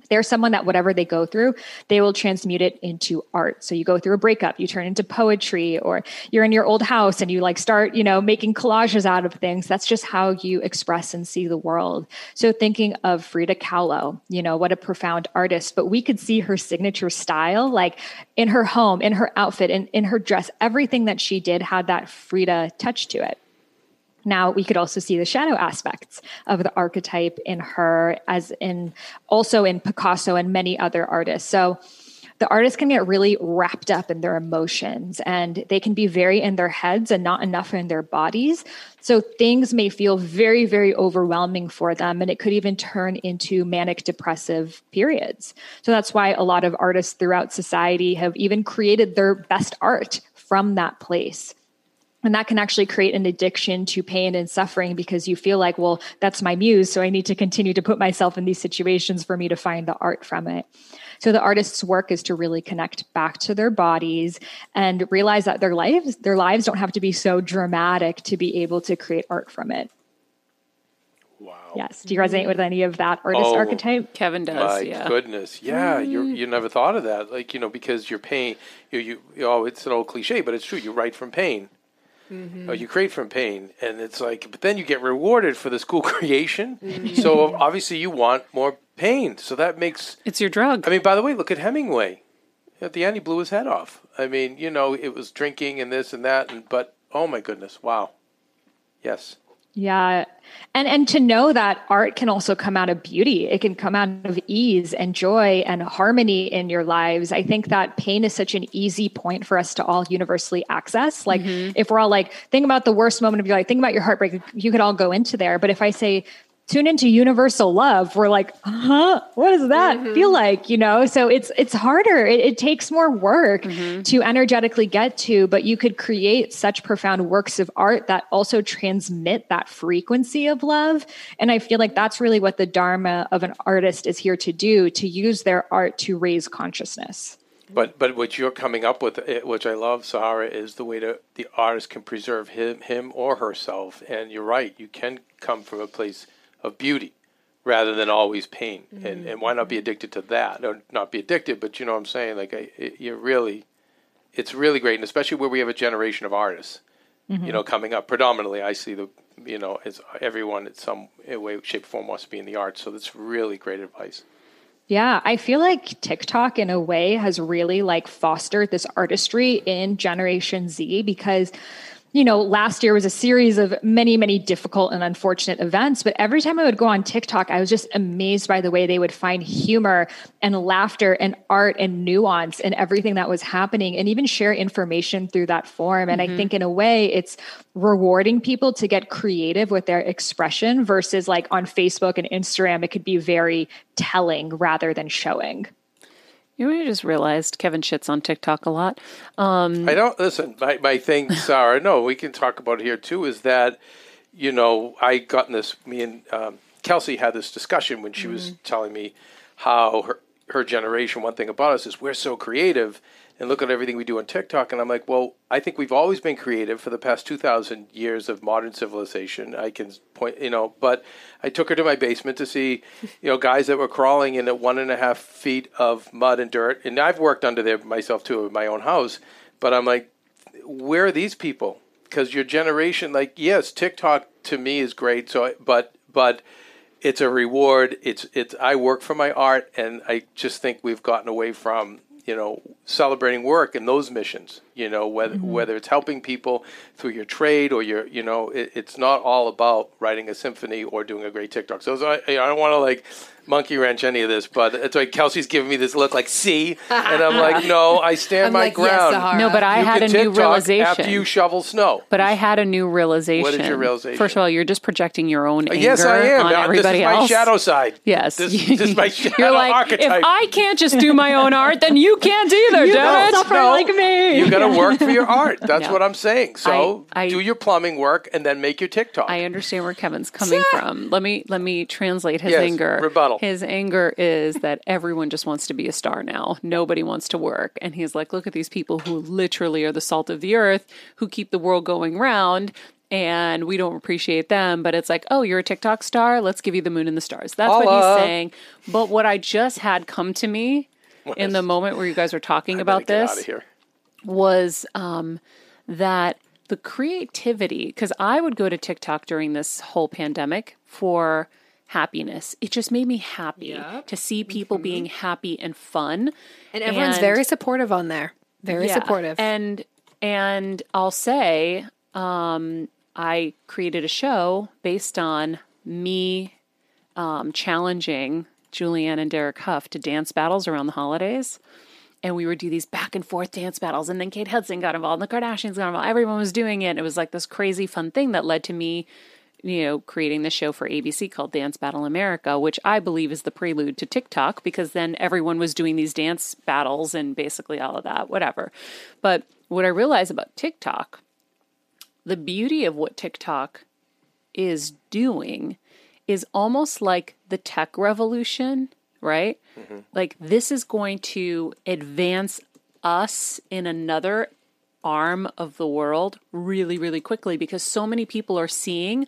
they're someone that whatever they go through, they will transmute it into art. So you go through a breakup, you turn into poetry, or you're in your old house and you like start, you know, making collages out of things. That's just how you express and see the world. So thinking of Frida Kahlo, you know, what a profound artist, but we could see her signature style, like in her home, in her outfit, in, in her dress, everything that she did had that Frida touch to it. Now we could also see the shadow aspects of the archetype in her, as in also in Picasso and many other artists. So the artist can get really wrapped up in their emotions and they can be very in their heads and not enough in their bodies. So things may feel very, very overwhelming for them, and it could even turn into manic depressive periods. So that's why a lot of artists throughout society have even created their best art from that place. And that can actually create an addiction to pain and suffering because you feel like, well, that's my muse. So I need to continue to put myself in these situations for me to find the art from it. So the artist's work is to really connect back to their bodies and realize that their lives, their lives don't have to be so dramatic to be able to create art from it. Wow. Yes. Do you resonate with any of that artist Oh. archetype? Kevin does. My yeah. goodness, yeah, mm-hmm. you you never thought of that, like you know, because you're pain. You you oh, it's an old cliche, but it's true. You write from pain, or you create from pain, and it's like, but then you get rewarded for this cool creation. Mm-hmm. So obviously, you want more pain. So that makes. It's your drug. I mean, by the way, look at Hemingway. At the end, he blew his head off. I mean, you know, it was drinking and this and that, and but oh my goodness, wow, yes. Yeah. And and to know that art can also come out of beauty. It can come out of ease and joy and harmony in your lives. I think that pain is such an easy point for us to all universally access. Like mm-hmm. if we're all like, think about the worst moment of your life, think about your heartbreak, you could all go into there. But if I say tune into universal love, we're like, huh, what does that feel like? You know? So it's it's harder. It, it takes more work to energetically get to, but you could create such profound works of art that also transmit that frequency of love. And I feel like that's really what the dharma of an artist is here to do, to use their art to raise consciousness. But but what you're coming up with, eh, which I love, Sahara, is the way to the artist can preserve him him or herself. And you're right, you can come from a place of beauty rather than always pain. And mm-hmm. and why not be addicted to that, or not be addicted? But you know what I'm saying? Like I, it, you're really, it's really great, and especially where we have a generation of artists. You mm-hmm. know, coming up predominantly, I see the you know as everyone in some way, shape, or form wants to be in the arts. So that's really great advice. Yeah, I feel like TikTok in a way has really like fostered this artistry in Generation Z because you know, last year was a series of many, many difficult and unfortunate events. But every time I would go on TikTok, I was just amazed by the way they would find humor and laughter and art and nuance and everything that was happening and even share information through that form. And I mm-hmm. think in a way, it's rewarding people to get creative with their expression versus like on Facebook and Instagram, it could be very telling rather than showing. You know, I just realized Kevin shits on TikTok a lot. Um, I don't listen. My my thing, Sarah. No, we can talk about here too. Is that you know I got in this. Me and um, Kelsey had this discussion when she was telling me how her her generation. One thing about us is we're so creative, and look at everything we do on TikTok. And I'm like, well, I think we've always been creative for the past two thousand years of modern civilization. I can point, you know, but I took her to my basement to see, you know, guys that were crawling in at one and a half feet of mud and dirt. And I've worked under there myself too in my own house. But I'm like, where are these people? Because your generation, like, yes, TikTok to me is great. So, but but it's a reward. It's it's. I work for my art, and I just think we've gotten away from you know celebrating work and those missions. You know whether mm-hmm. whether it's helping people through your trade or your you know it, it's not all about writing a symphony or doing a great TikTok. So, so I, I don't want to like monkey wrench any of this, but it's like Kelsey's giving me this look like see, and I'm like no, I stand I'm my like, ground. Sahara. no, but I You had a new realization. after you shovel snow. but I had a new realization. What is your realization? First of all, you're just projecting your own anger yes, I am. on Now, everybody this is my else. shadow side. Yes. this, this is my shadow You're like, archetype. if I can't just do my own art, then you can't either, damn it. suffer like me. You got to work for your art. That's No. what I'm saying. So I- I- do your plumbing work and then make your TikTok. I understand where Kevin's coming from. Let me let me translate his Yes, anger. rebuttal. His anger is that everyone just wants to be a star now. Nobody wants to work. And he's like, look at these people who literally are the salt of the earth, who keep the world going round. And we don't appreciate them, but it's like, oh, you're a TikTok star. Let's give you the moon and the stars. That's what he's saying. But what I just had come to me in the moment where you guys were talking I about this was um, that the creativity, because I would go to TikTok during this whole pandemic for happiness. It just made me happy Yeah. to see people being happy and fun. And everyone's And- very supportive on there. Very Yeah. supportive. And and I'll say, um, I created a show based on me um, challenging Julianne and Derek Hough to dance battles around the holidays. and we would do these back and forth dance battles. And then Kate Hudson got involved, and the Kardashians got involved. Everyone was doing it. It was like this crazy fun thing that led to me, you know, creating the show for ABC called Dance Battle America, which I believe is the prelude to TikTok because then everyone was doing these dance battles and basically all of that, whatever. But what I realized about TikTok, the beauty of what TikTok is doing is almost like the tech revolution, right? Mm-hmm. Like this is going to advance us in another arm of the world really, really quickly because so many people are seeing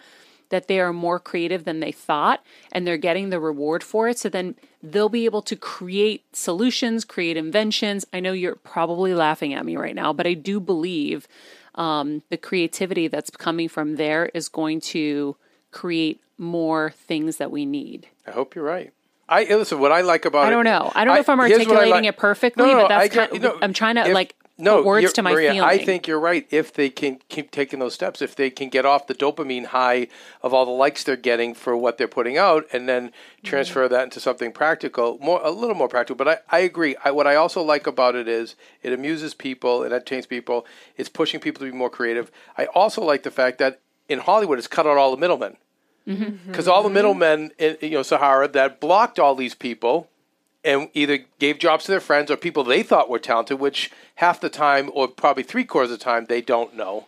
that they are more creative than they thought and they're getting the reward for it. So then they'll be able to create solutions, create inventions. I know you're probably laughing at me right now, but I do believe um, the creativity that's coming from there is going to create more things that we need. I hope you're right. I listen. What I like about I don't know. I don't know if I'm I articulating like- it perfectly, No, no, but that's I kind you know, I'm trying to if- like no, words to my Maria, feeling. I think you're right. If they can keep taking those steps, if they can get off the dopamine high of all the likes they're getting for what they're putting out, and then mm-hmm. transfer Mm-hmm. that into something practical, more a little more practical. But I, I agree. I, what I also like about it is it amuses people, it entertains people, it's pushing people to be more creative. I also like the fact that in Hollywood, it's cut out all the middlemen mm-hmm. because all the mm-hmm. middlemen, in, you know, Sahara that blocked all these people and either gave jobs to their friends or people they thought were talented, which half the time, or probably three quarters of the time, they don't know,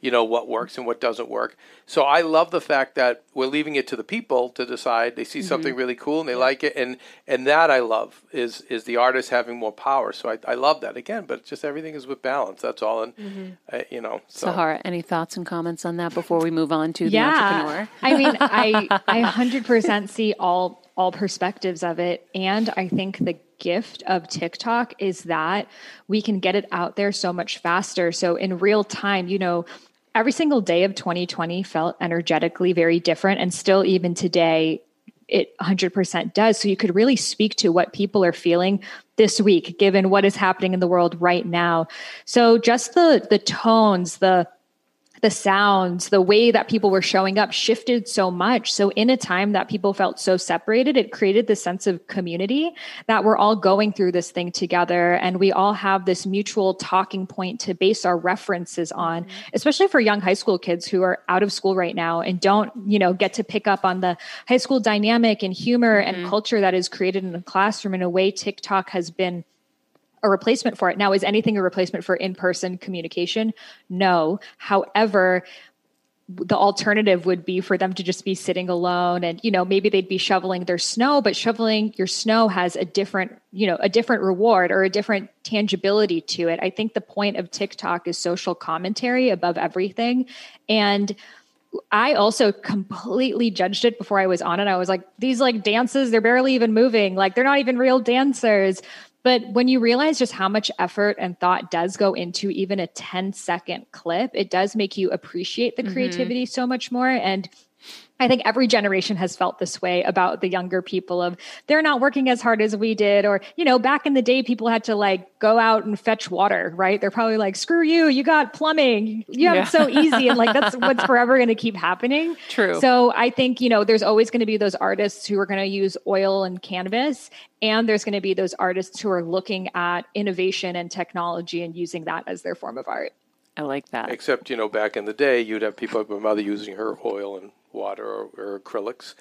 you know, what works and what doesn't work. So I love the fact that we're leaving it to the people to decide. They see something really cool and they like it, and and that I love is is the artist having more power. So I, I love that again, but just everything is with balance. That's all, and uh, you know, so. Sahara, any thoughts and comments on that before we move on to the entrepreneur? Yeah. I mean, I I 100% see all all perspectives of it and I think the gift of TikTok is that we can get it out there so much faster. So in real time, you know, every single day of 2020 felt energetically very different and still even today it 100% does. So you could really speak to what people are feeling this week given what is happening in the world right now. So just the the tones, the the sounds, the way that people were showing up shifted so much. So, in a time that people felt so separated, it created this sense of community that we're all going through this thing together. And we all have this mutual talking point to base our references on, mm-hmm. especially for young high school kids who are out of school right now and don't, you know, get to pick up on the high school dynamic and humor and mm-hmm. culture that is created in the classroom in a way TikTok has been a replacement for it. Now, is anything a replacement for in person communication? No. However, the alternative would be for them to just be sitting alone and you know maybe they'd be shoveling their snow but shoveling your snow has a different you know a different reward or a different tangibility to it i think the point of tiktok is social commentary above everything and I also completely judged it before I was on it. I was like, these like dances, they're barely even moving. Like they're not even real dancers. But when you realize just how much effort and thought does go into even a 10 second clip, it does make you appreciate the mm-hmm. creativity so much more. And I think every generation has felt this way about the younger people of they're not working as hard as we did. Or, you know, back in the day, people had to like go out and fetch water, right? They're probably like, screw you, you got plumbing. You have Yeah. it so easy. And like, that's what's forever going to keep happening. True. So I think, you know, there's always going to be those artists who are going to use oil and canvas. And there's going to be those artists who are looking at innovation and technology and using that as their form of art. I like that. Except, you know, back in the day, you'd have people like my mother using her oil and water or, or acrylics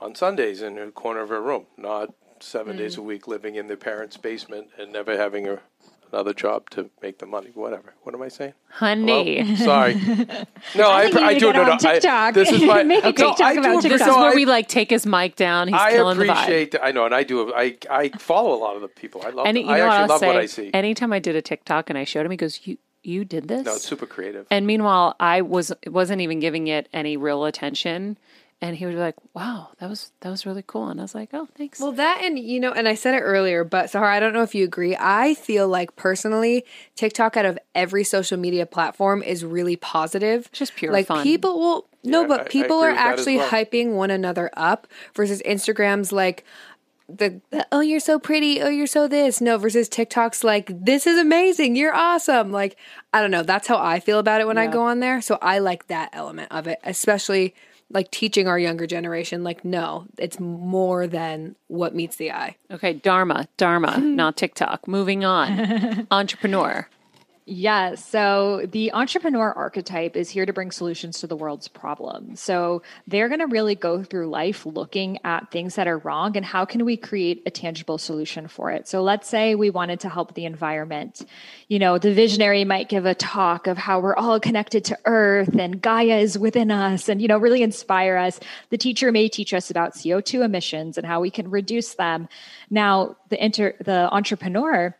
on Sundays in the corner of her room, not seven days mm. a week living in their parents' basement and never having a, another job to make the money. Whatever. What am I saying? Honey. Well, sorry. No, I, you I, do. No, no. TikTok. I, this is my. Make a no, TikTok I about appreciate- This is where I- we like take his mic down. He's I killing the vibe. appreciate. I know, and I do. I I follow a lot of the people. I love. You I actually love say? what I see. Anytime I did a TikTok and I showed him, he goes, "You you did this?" no, it's super creative. And meanwhile, I was wasn't even giving it any real attention. And he would be like, "Wow, that was that was really cool." And I was like, "Oh, thanks." Well, that and you know, and I said it earlier, but Sahara, I don't know if you agree. I feel like personally, TikTok out of every social media platform is really positive. Just pure like fun. people will no, Yeah, I- but I people agree are with that as actually well. hyping one another up versus Instagram's like the, the oh you're so pretty oh you're so this no versus TikTok's like this is amazing you're awesome like I don't know that's how I feel about it when I go on there so I like that element of it especially like teaching our younger generation, like, no, it's more than what meets the eye. Okay, Dharma, Dharma, not TikTok. Moving on. Entrepreneur. Yeah. So the entrepreneur archetype is here to bring solutions to the world's problems. So they're going to really go through life looking at things that are wrong and how can we create a tangible solution for it. So let's say we wanted to help the environment. You know, the visionary might give a talk of how we're all connected to earth and Gaia is within us and, you know, really inspire us. The teacher may teach us about CO2 emissions and how we can reduce them. Now, the inter, the entrepreneur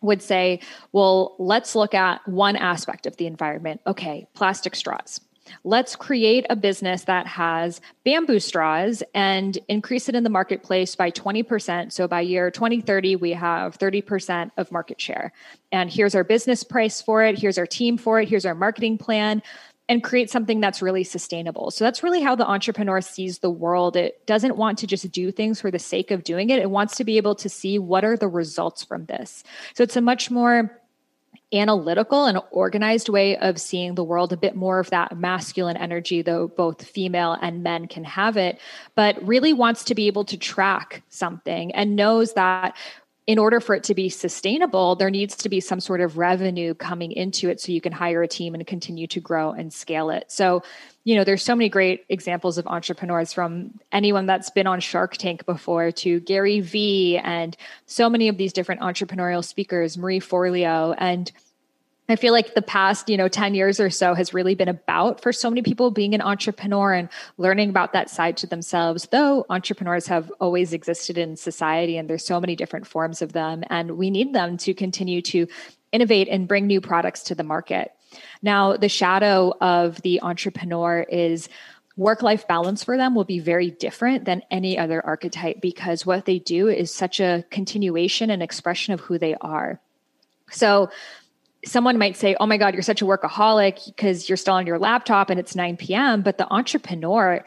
would say, well, let's look at one aspect of the environment. Okay, plastic straws. Let's create a business that has bamboo straws and increase it in the marketplace by 20%. So by year 2030, we have 30% of market share. And here's our business price for it. Here's our team for it. Here's our marketing plan and create something that's really sustainable. So that's really how the entrepreneur sees the world. It doesn't want to just do things for the sake of doing it. It wants to be able to see what are the results from this. So it's a much more analytical and organized way of seeing the world, a bit more of that masculine energy, though both female and men can have it, but really wants to be able to track something and knows that in order for it to be sustainable, there needs to be some sort of revenue coming into it so you can hire a team and continue to grow and scale it. So, you know, there's so many great examples of entrepreneurs from anyone that's been on Shark Tank before to Gary Vee and so many of these different entrepreneurial speakers, Marie Forleo and I feel like the past, you know, 10 years or so has really been about for so many people being an entrepreneur and learning about that side to themselves. Though entrepreneurs have always existed in society and there's so many different forms of them and we need them to continue to innovate and bring new products to the market. Now, the shadow of the entrepreneur is work life balance for them will be very different than any other archetype because what they do is such a continuation and expression of who they are. So, someone might say, Oh my God, you're such a workaholic because you're still on your laptop and it's 9 p.m. But the entrepreneur,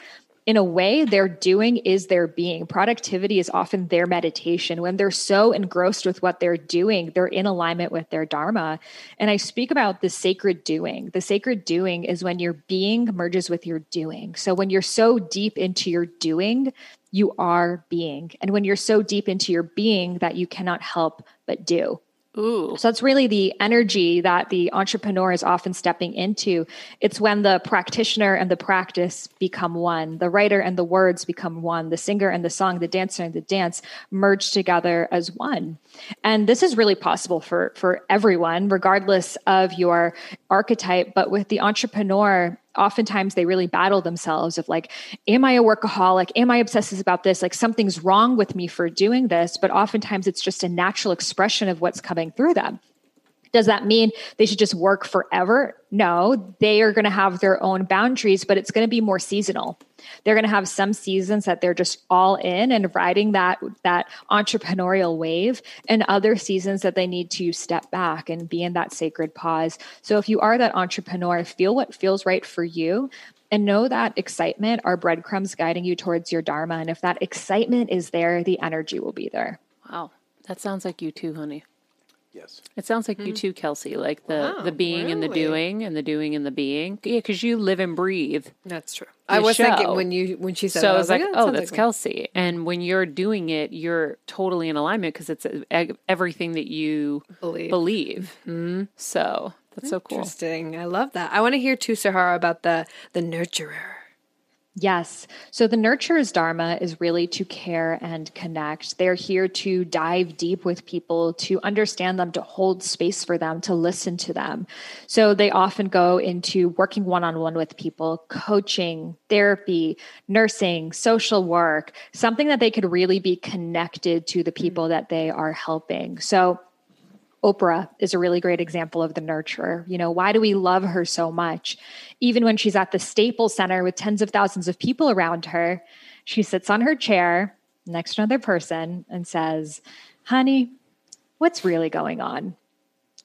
in a way, their doing is their being. Productivity is often their meditation. When they're so engrossed with what they're doing, they're in alignment with their Dharma. And I speak about the sacred doing. The sacred doing is when your being merges with your doing. So when you're so deep into your doing, you are being. And when you're so deep into your being that you cannot help but do. Ooh. So that's really the energy that the entrepreneur is often stepping into. It's when the practitioner and the practice become one, the writer and the words become one, the singer and the song, the dancer and the dance merge together as one. And this is really possible for for everyone regardless of your archetype, but with the entrepreneur oftentimes they really battle themselves of like am i a workaholic? Am i obsessive about this? Like something's wrong with me for doing this. But oftentimes it's just a natural expression of what's coming through them. Does that mean they should just work forever? No, they are going to have their own boundaries, but it's going to be more seasonal. They're going to have some seasons that they're just all in and riding that that entrepreneurial wave and other seasons that they need to step back and be in that sacred pause. So if you are that entrepreneur, feel what feels right for you and know that excitement are breadcrumbs guiding you towards your dharma and if that excitement is there, the energy will be there. Wow. That sounds like you too, honey. Yes. It sounds like you mm-hmm. too, Kelsey. Like the Wow, the being and the doing and the doing and the being. Yeah, because you live and breathe. That's true. I was show. thinking when you when she said So that, I I was like, yeah, oh, that oh, sounds that's like me. Kelsey. And when you're doing it, you're totally in alignment because it's uh, e- everything that you Believe. believe. Mm-hmm. So that's so cool. Interesting. I love that. I want to hear too, Sahara, about the the nurturer. Yes. So the nurturer's dharma is really to care and connect. They're here to dive deep with people, to understand them, to hold space for them, to listen to them. So they often go into working one on one with people, coaching, therapy, nursing, social work, something that they could really be connected to the mm-hmm. people that they are helping. So Oprah is a really great example of the nurturer. You know, why do we love her so much? Even when she's at the Staples Center with tens of thousands of people around her, she sits on her chair next to another person and says, Honey, what's really going on?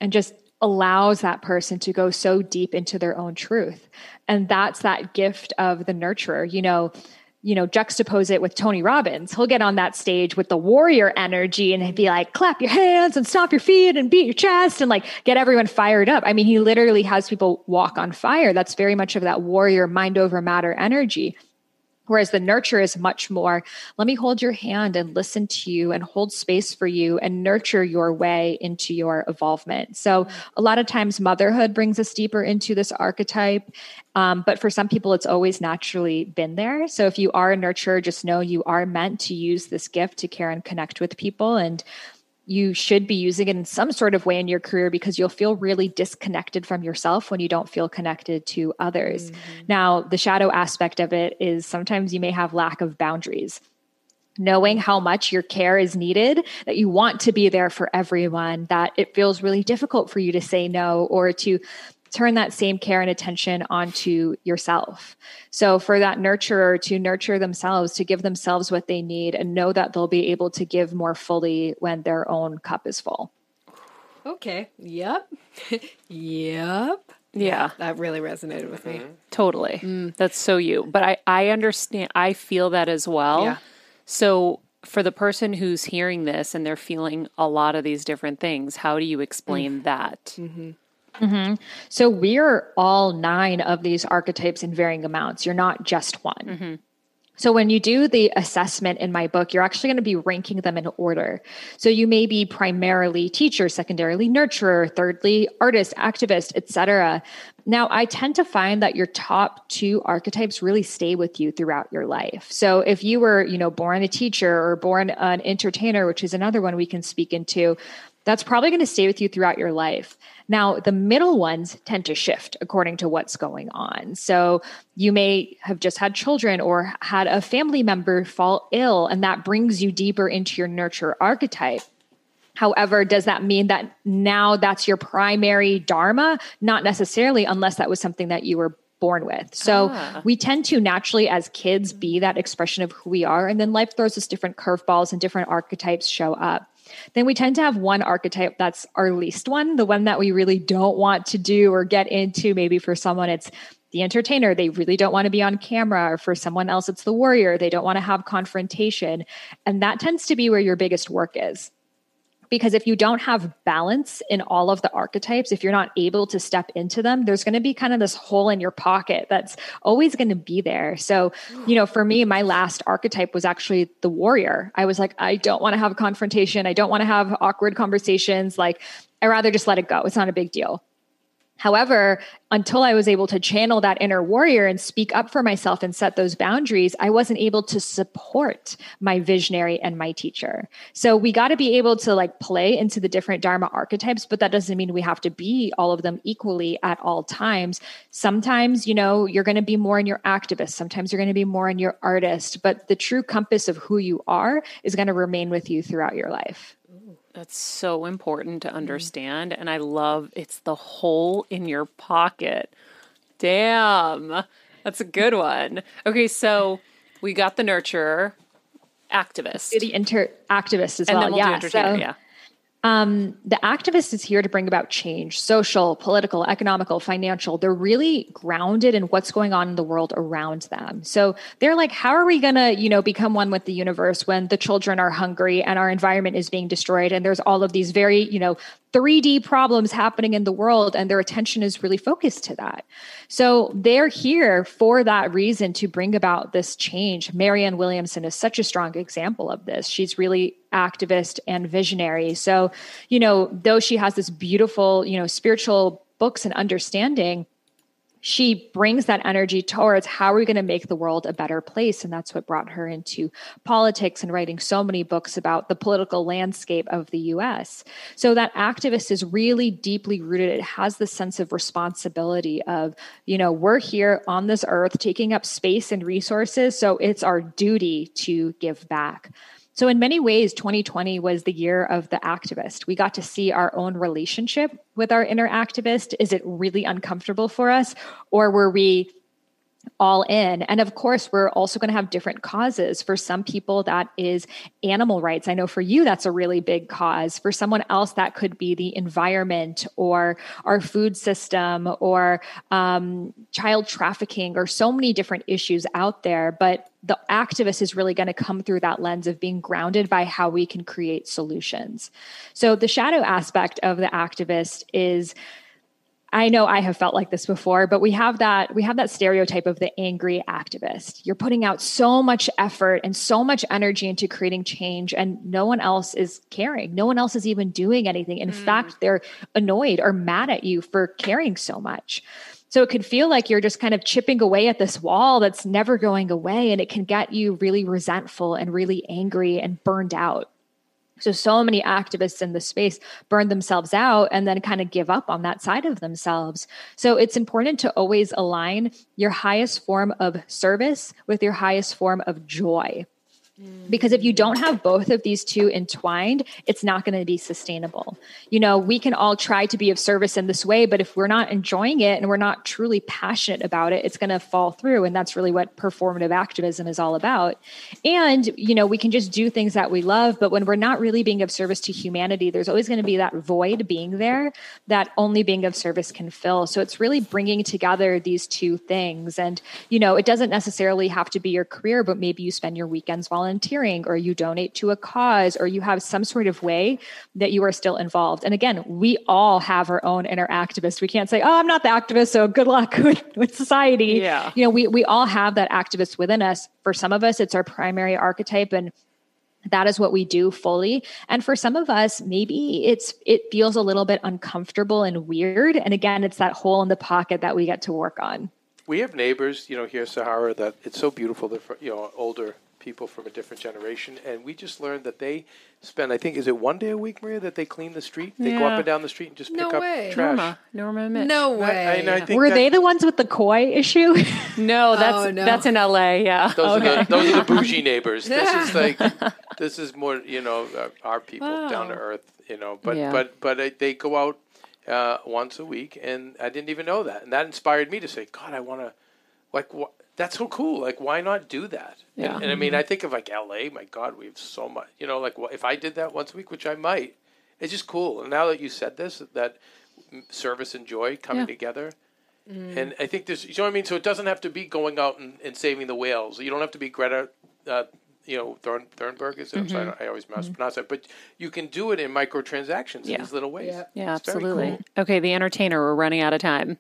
And just allows that person to go so deep into their own truth. And that's that gift of the nurturer. You know, you know, juxtapose it with Tony Robbins. He'll get on that stage with the warrior energy and be like, clap your hands and stomp your feet and beat your chest and like get everyone fired up. I mean, he literally has people walk on fire. That's very much of that warrior mind over matter energy. Whereas the nurture is much more, let me hold your hand and listen to you and hold space for you and nurture your way into your evolvement. So, a lot of times, motherhood brings us deeper into this archetype. Um, but for some people, it's always naturally been there. So, if you are a nurturer, just know you are meant to use this gift to care and connect with people. And you should be using it in some sort of way in your career because you'll feel really disconnected from yourself when you don't feel connected to others. Mm-hmm. Now, the shadow aspect of it is sometimes you may have lack of boundaries. Knowing how much your care is needed, that you want to be there for everyone, that it feels really difficult for you to say no or to turn that same care and attention onto yourself. So, for that nurturer to nurture themselves, to give themselves what they need, and know that they'll be able to give more fully when their own cup is full. Okay. Yep. yep. Yeah. That really resonated with me. Totally. Mm. That's so you. But I, I understand, I feel that as well. Yeah. So, for the person who's hearing this and they're feeling a lot of these different things, how do you explain that? Mm-hmm. Mm-hmm. So we're all nine of these archetypes in varying amounts. You're not just one. Mm-hmm. So when you do the assessment in my book, you're actually going to be ranking them in order. So you may be primarily teacher, secondarily nurturer, thirdly artist, activist, etc. Now, I tend to find that your top two archetypes really stay with you throughout your life. So if you were, you know, born a teacher or born an entertainer, which is another one we can speak into, that's probably going to stay with you throughout your life. Now, the middle ones tend to shift according to what's going on. So, you may have just had children or had a family member fall ill, and that brings you deeper into your nurture archetype. However, does that mean that now that's your primary dharma? Not necessarily, unless that was something that you were born with. So Ah. we tend to naturally, as kids, be that expression of who we are. And then life throws us different curveballs and different archetypes show up. Then we tend to have one archetype that's our least one, the one that we really don't want to do or get into. Maybe for someone, it's the entertainer. They really don't want to be on camera. Or for someone else, it's the warrior. They don't want to have confrontation. And that tends to be where your biggest work is because if you don't have balance in all of the archetypes if you're not able to step into them there's going to be kind of this hole in your pocket that's always going to be there. So you know for me my last archetype was actually the warrior. I was like i don't want to have a confrontation. I don't want to have awkward conversations. Like i rather just let it go. It's not a big deal However, until I was able to channel that inner warrior and speak up for myself and set those boundaries, I wasn't able to support my visionary and my teacher. So we got to be able to like play into the different Dharma archetypes, but that doesn't mean we have to be all of them equally at all times. Sometimes, you know, you're going to be more in your activist, sometimes you're going to be more in your artist, but the true compass of who you are is going to remain with you throughout your life. That's so important to mm-hmm. understand. And I love it's the hole in your pocket. Damn. That's a good one. Okay, so we got the nurturer, activist. The inter activist as and well. we'll yeah. so- yeah. Um, the activist is here to bring about change social, political, economical, financial. They're really grounded in what's going on in the world around them. So they're like, how are we going to, you know, become one with the universe when the children are hungry and our environment is being destroyed and there's all of these very, you know, 3D problems happening in the world and their attention is really focused to that. So they're here for that reason to bring about this change. Marianne Williamson is such a strong example of this. She's really activist and visionary. So, you know, though she has this beautiful, you know, spiritual books and understanding, she brings that energy towards how are we going to make the world a better place and that's what brought her into politics and writing so many books about the political landscape of the US so that activist is really deeply rooted. It has the sense of responsibility of you know we're here on this earth taking up space and resources so it's our duty to give back so, in many ways, 2020 was the year of the activist. We got to see our own relationship with our inner activist. Is it really uncomfortable for us? Or were we all in. And of course, we're also going to have different causes. For some people, that is animal rights. I know for you, that's a really big cause. For someone else, that could be the environment or our food system or um, child trafficking or so many different issues out there. But the activist is really going to come through that lens of being grounded by how we can create solutions. So the shadow aspect of the activist is I know I have felt like this before, but we have that we have that stereotype of the angry activist. You're putting out so much effort and so much energy into creating change and no one else is caring. No one else is even doing anything. In mm. fact, they're annoyed or mad at you for caring so much. So it could feel like you're just kind of chipping away at this wall that's never going away and it can get you really resentful and really angry and burned out. So, so many activists in the space burn themselves out and then kind of give up on that side of themselves. So, it's important to always align your highest form of service with your highest form of joy. Because if you don't have both of these two entwined, it's not going to be sustainable. You know, we can all try to be of service in this way, but if we're not enjoying it and we're not truly passionate about it, it's going to fall through. And that's really what performative activism is all about. And, you know, we can just do things that we love, but when we're not really being of service to humanity, there's always going to be that void being there that only being of service can fill. So it's really bringing together these two things. And, you know, it doesn't necessarily have to be your career, but maybe you spend your weekends volunteering volunteering or you donate to a cause or you have some sort of way that you are still involved. And again, we all have our own inner activist. We can't say, oh, I'm not the activist, so good luck with, with society. Yeah. You know, we, we all have that activist within us. For some of us, it's our primary archetype and that is what we do fully and for some of us maybe it's it feels a little bit uncomfortable and weird and again it's that hole in the pocket that we get to work on we have neighbors you know here in sahara that it's so beautiful they're you know older people from a different generation, and we just learned that they spend, I think, is it one day a week, Maria, that they clean the street? They go up and down the street and just No pick way. up trash. Norma, Norma Mitch. No I- way. I, and I think were that- they the ones with the koi issue No, that's Oh, no. that's in LA. Yeah. Those, Okay. are the, those are the bougie neighbors. This is like, this is more, you know, uh, our people down to Wow. earth, you know. But Yeah. but but uh, they go out uh, once a week, and I didn't even know that, and that inspired me to say, God, I want to, like, wh- that's so cool. Like, why not do that? Yeah. And, and I mean, I think of like L.A. My God, we have so much. You know, like if I did that once a week, which I might, it's just cool. And now that you said this, that mm, service and joy coming Yeah. together. And I think there's, you know what I mean? So it doesn't have to be going out and, and saving the whales. You don't have to be Greta, uh, you know, Thorn, Thornburg, is it? I'm sorry, I always mispronounce that. But you can do it in microtransactions Yeah. in these little ways. Yep. Yeah, absolutely. cool. Okay, the entertainer. We're running out of time.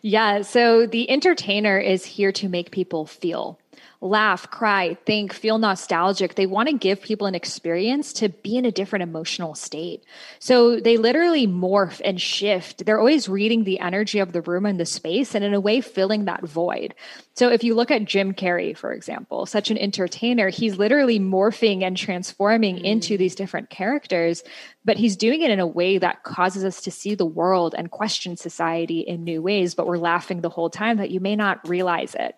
Yeah. So the entertainer is here to make people feel, laugh, cry, think, feel nostalgic. They want to give people an experience to be in a different emotional state. So they literally morph and shift. They're always reading the energy of the room and the space and in a way filling that void. So if you look at Jim Carrey, for example, such an entertainer, he's literally morphing and transforming hmm. into these different characters, but he's doing it in a way that causes us to see the world and question society in new ways, but we're laughing the whole time that you may not realize it.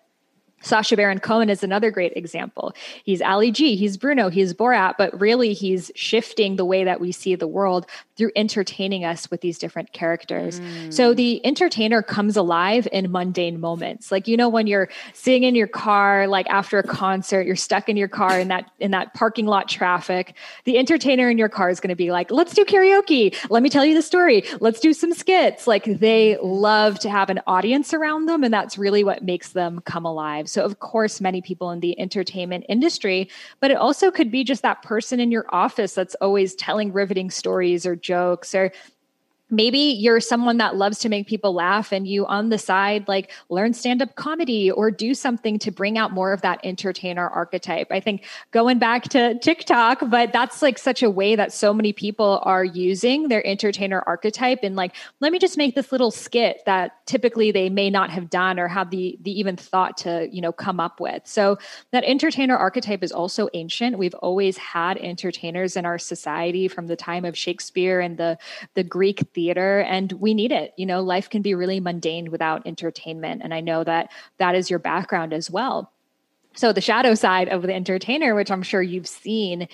Sacha Baron Cohen is another great example. He's Ali G, he's Bruno, he's Borat, but really he's shifting the way that we see the world through entertaining us with these different characters. So mm. the entertainer comes alive in mundane moments. Like you know when you're sitting in your car like after a concert, you're stuck in your car in that in that parking lot traffic. The entertainer in your car is going to be like, "Let's do karaoke. Let me tell you the story. Let's do some skits." Like they love to have an audience around them and that's really what makes them come alive. So of course many people in the entertainment industry, but it also could be just that person in your office that's always telling riveting stories or jokes or maybe you're someone that loves to make people laugh and you on the side like learn stand-up comedy or do something to bring out more of that entertainer archetype. I think going back to tiktok but that's like such a way that so many people are using their entertainer archetype and like let me just make this little skit that typically they may not have done or have the the even thought to you know come up with. So that entertainer archetype is also ancient. We've always had entertainers in our society from the time of shakespeare and the the greek theater and we need it. You know life can be really mundane without entertainment and i know that that is your background as well. So the shadow side of the entertainer which i'm sure you've seen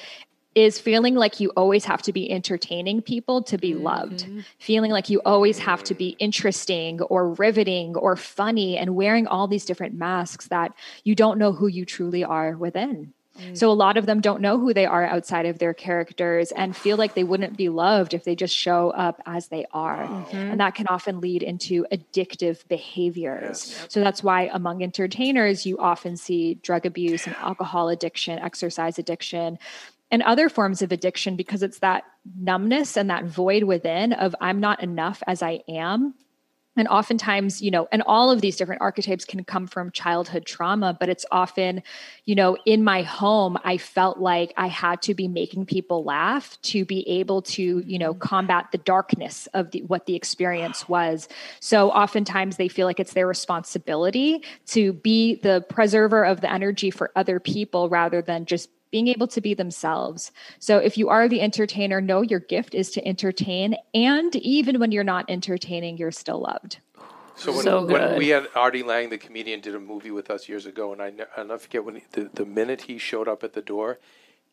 is feeling like you always have to be entertaining people to be mm-hmm. loved, feeling like you always have to be interesting or riveting or funny, and wearing all these different masks that you don't know who you truly are within. Mm. So a lot of them don't know who they are outside of their characters and feel like they wouldn't be loved if they just show up as they are. Mm-hmm. And that can often lead into addictive behaviors. So that's why among entertainers you often see drug abuse and alcohol addiction, exercise addiction, and other forms of addiction because it's that numbness and that void within of I'm not enough as I am and oftentimes you know and all of these different archetypes can come from childhood trauma but it's often you know in my home i felt like i had to be making people laugh to be able to you know mm-hmm. combat the darkness of the, what the experience was. So oftentimes they feel like it's their responsibility to be the preserver of the energy for other people rather than just being able to be themselves. So if you are the entertainer, know your gift is to entertain. And even when you're not entertaining, you're still loved. So when, So when we had Artie Lange, the comedian, did a movie with us years ago, and I I'll never forget when he, the the minute he showed up at the door,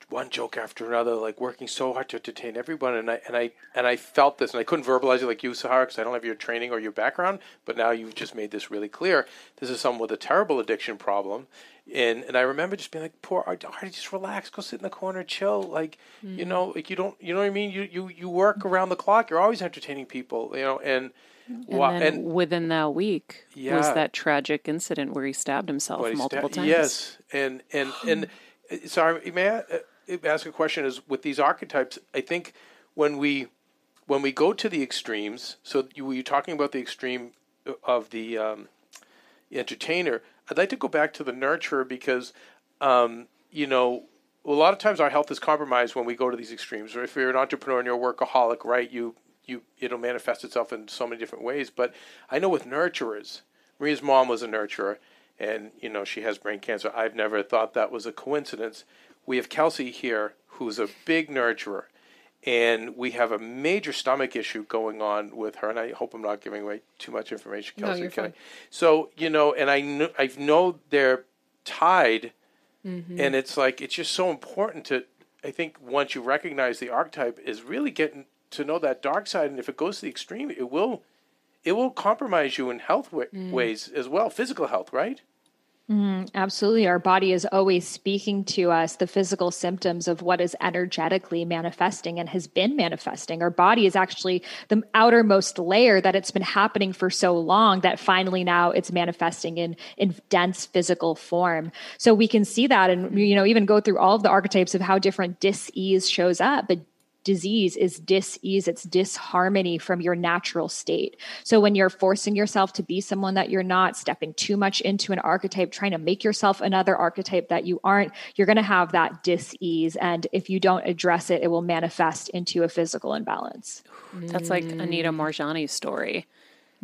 one joke after another, like working so hard to entertain everyone, and I and I and I felt this, and I couldn't verbalize it like you, Sahara, because I don't have your training or your background, but now you've just made this really clear. This is someone with a terrible addiction problem, and and I remember just being like, poor Artie, just relax, go sit in the corner, chill, like you hmm. know, like you don't, you know what I mean? You you you work around the clock, you're always entertaining people, you know, and. And then within that week yeah. was that tragic incident where he stabbed himself multiple sta- times. Yes, and and and sorry, may I uh, ask a question? Is with these archetypes, I think when we when we go to the extremes. So you were you talking about the extreme of the um, entertainer? I'd like to go back to the nurturer because um, you know. A lot of times, our health is compromised when we go to these extremes. Or if you're an entrepreneur and you're a workaholic, right? You you it'll manifest itself in so many different ways. But I know with nurturers, Maria's mom was a nurturer, and you know she has brain cancer. I've never thought that was a coincidence. We have Kelsey here, who's a big nurturer, and we have a major stomach issue going on with her. And I hope I'm not giving away too much information, Kelsey. No, you're I- fine. So you know, and I know I know they're tied, mm-hmm. and it's like it's just so important to. I think once you recognize the archetype, is really getting to know that dark side, and if it goes to the extreme, it will, it will compromise you in health wa- mm. ways as well, physical health, right? Mm-hmm, absolutely. Our body is always speaking to us the physical symptoms of what is energetically manifesting and has been manifesting. Our body is actually the outermost layer that it's been happening for so long that finally now it's manifesting in, in dense physical form. So we can see that and, you know, even go through all of the archetypes of how different dis-ease shows up. But disease is dis-ease it's disharmony from your natural state so when you're forcing yourself to be someone that you're not stepping too much into an archetype trying to make yourself another archetype that you aren't you're going to have that dis-ease and if you don't address it it will manifest into a physical imbalance That's like Anita mm. Moorjani's story.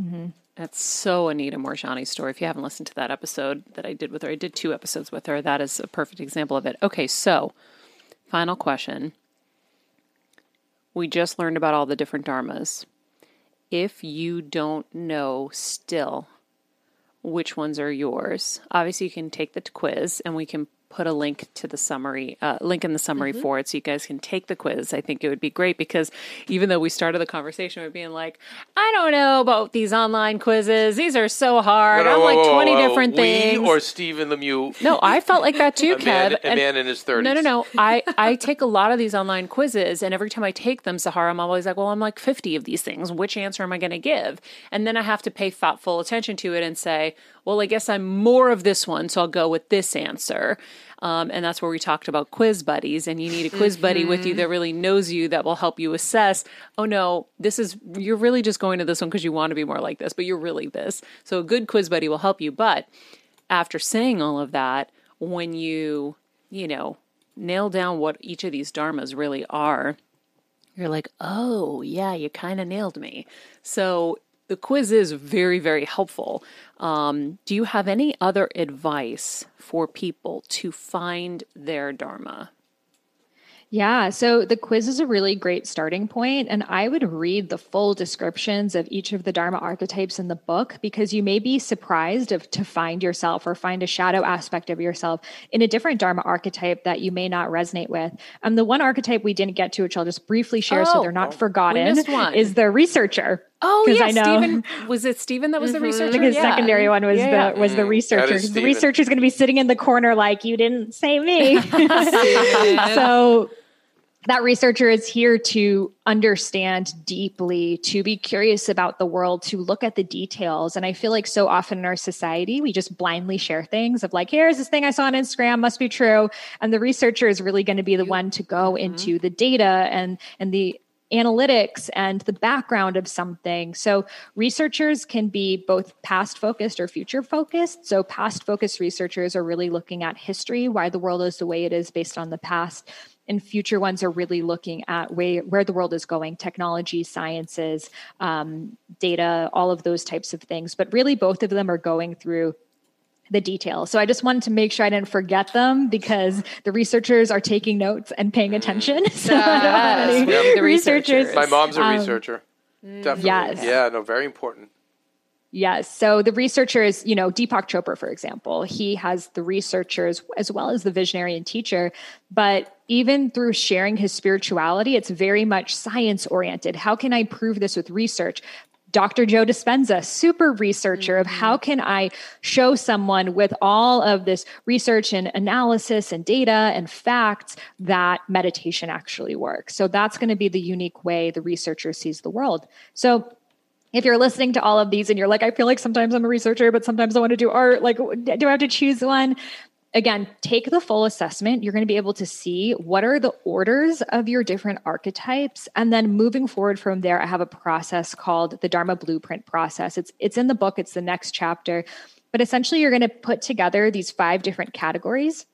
Mm-hmm. That's so Anita Moorjani's story. If you haven't listened to that episode that I did with her, I did two episodes with her. That is a perfect example of it. Okay, so final question. We just learned about all the different dharmas. If you don't know still which ones are yours, obviously you can take the quiz and we can put a link to the summary, uh, link in the summary for it so you guys can take the quiz. I think it would be great because even though we started the conversation with being like, I don't know about these online quizzes, these are so hard. I'm whoa, like 20 whoa. different we things. or Stephen Lemieux, no, I felt like that too, a man, a and- man in his thirties. no, no, no. I, I take a lot of these online quizzes, and every time I take them, Sahara, I'm always like, well, I'm like 50 of these things. Which answer am I going to give? And then I have to pay thoughtful attention to it and say, well, I guess I'm more of this one, so I'll go with this answer. Um, and that's where we talked about quiz buddies, and you need a quiz buddy with you that really knows you that will help you assess. Oh no, this is you're really just going to this one because you want to be more like this, but you're really this. So a good quiz buddy will help you. But after saying all of that, when you you know nail down what each of these dharmas really are, you're like, oh, yeah, you kind of nailed me. So the quiz is very, very helpful. Um, do you have any other advice for people to find their dharma? Yeah, so the quiz is a really great starting point, and I would read the full descriptions of each of the Dharma archetypes in the book because you may be surprised of, to find yourself or find a shadow aspect of yourself in a different Dharma archetype that you may not resonate with. Um, the one archetype we didn't get to, which I'll just briefly share so Oh, they're not we forgotten, one. is the researcher. Oh yeah, I know- Stephen was it Stephen that was the I researcher? think his Yeah. secondary one was Yeah, the yeah. was the researcher. that is 'cause The Stephen. researcher's going to be sitting in the corner like you didn't say me. so that researcher is here to understand deeply, to be curious about the world, to look at the details. And I feel like so often in our society, we just blindly share things of like, here's this thing I saw on Instagram, must be true. And the researcher is really going to be the one to go mm-hmm. into the data and and the analytics and the background of something. So researchers can be both past focused or future focused. So past focused researchers are really looking at history, why the world is the way it is based on the past. And future ones are really looking at where, where the world is going, technology, sciences, um, data, all of those types of things. But really, both of them are going through the details. So I just wanted to make sure I didn't forget them because the researchers are taking notes and paying attention. So I don't have any Yes, we the researchers. researchers. My mom's a Um, researcher. Definitely. yes. Yeah, no, very important. Yes. So the researchers, you know, Deepak Chopra, for example, he has the researchers as well as the visionary and teacher. But even through sharing his spirituality, it's very much science oriented. How can I prove this with research? Dr. Joe Dispenza, super researcher of how mm-hmm. can I show someone with all of this research and analysis and data and facts that meditation actually works. So that's going to be the unique way the researcher sees the world. So if you're listening to all of these and you're like, I feel like sometimes I'm a researcher, but sometimes I want to do art, like, do I have to choose one? Again, take the full assessment. You're going to be able to see what are the orders of your different archetypes. And then moving forward from there, I have a process called the Dharma Blueprint process. It's, it's in the book, it's the next chapter. But essentially, you're going to put together these five different categories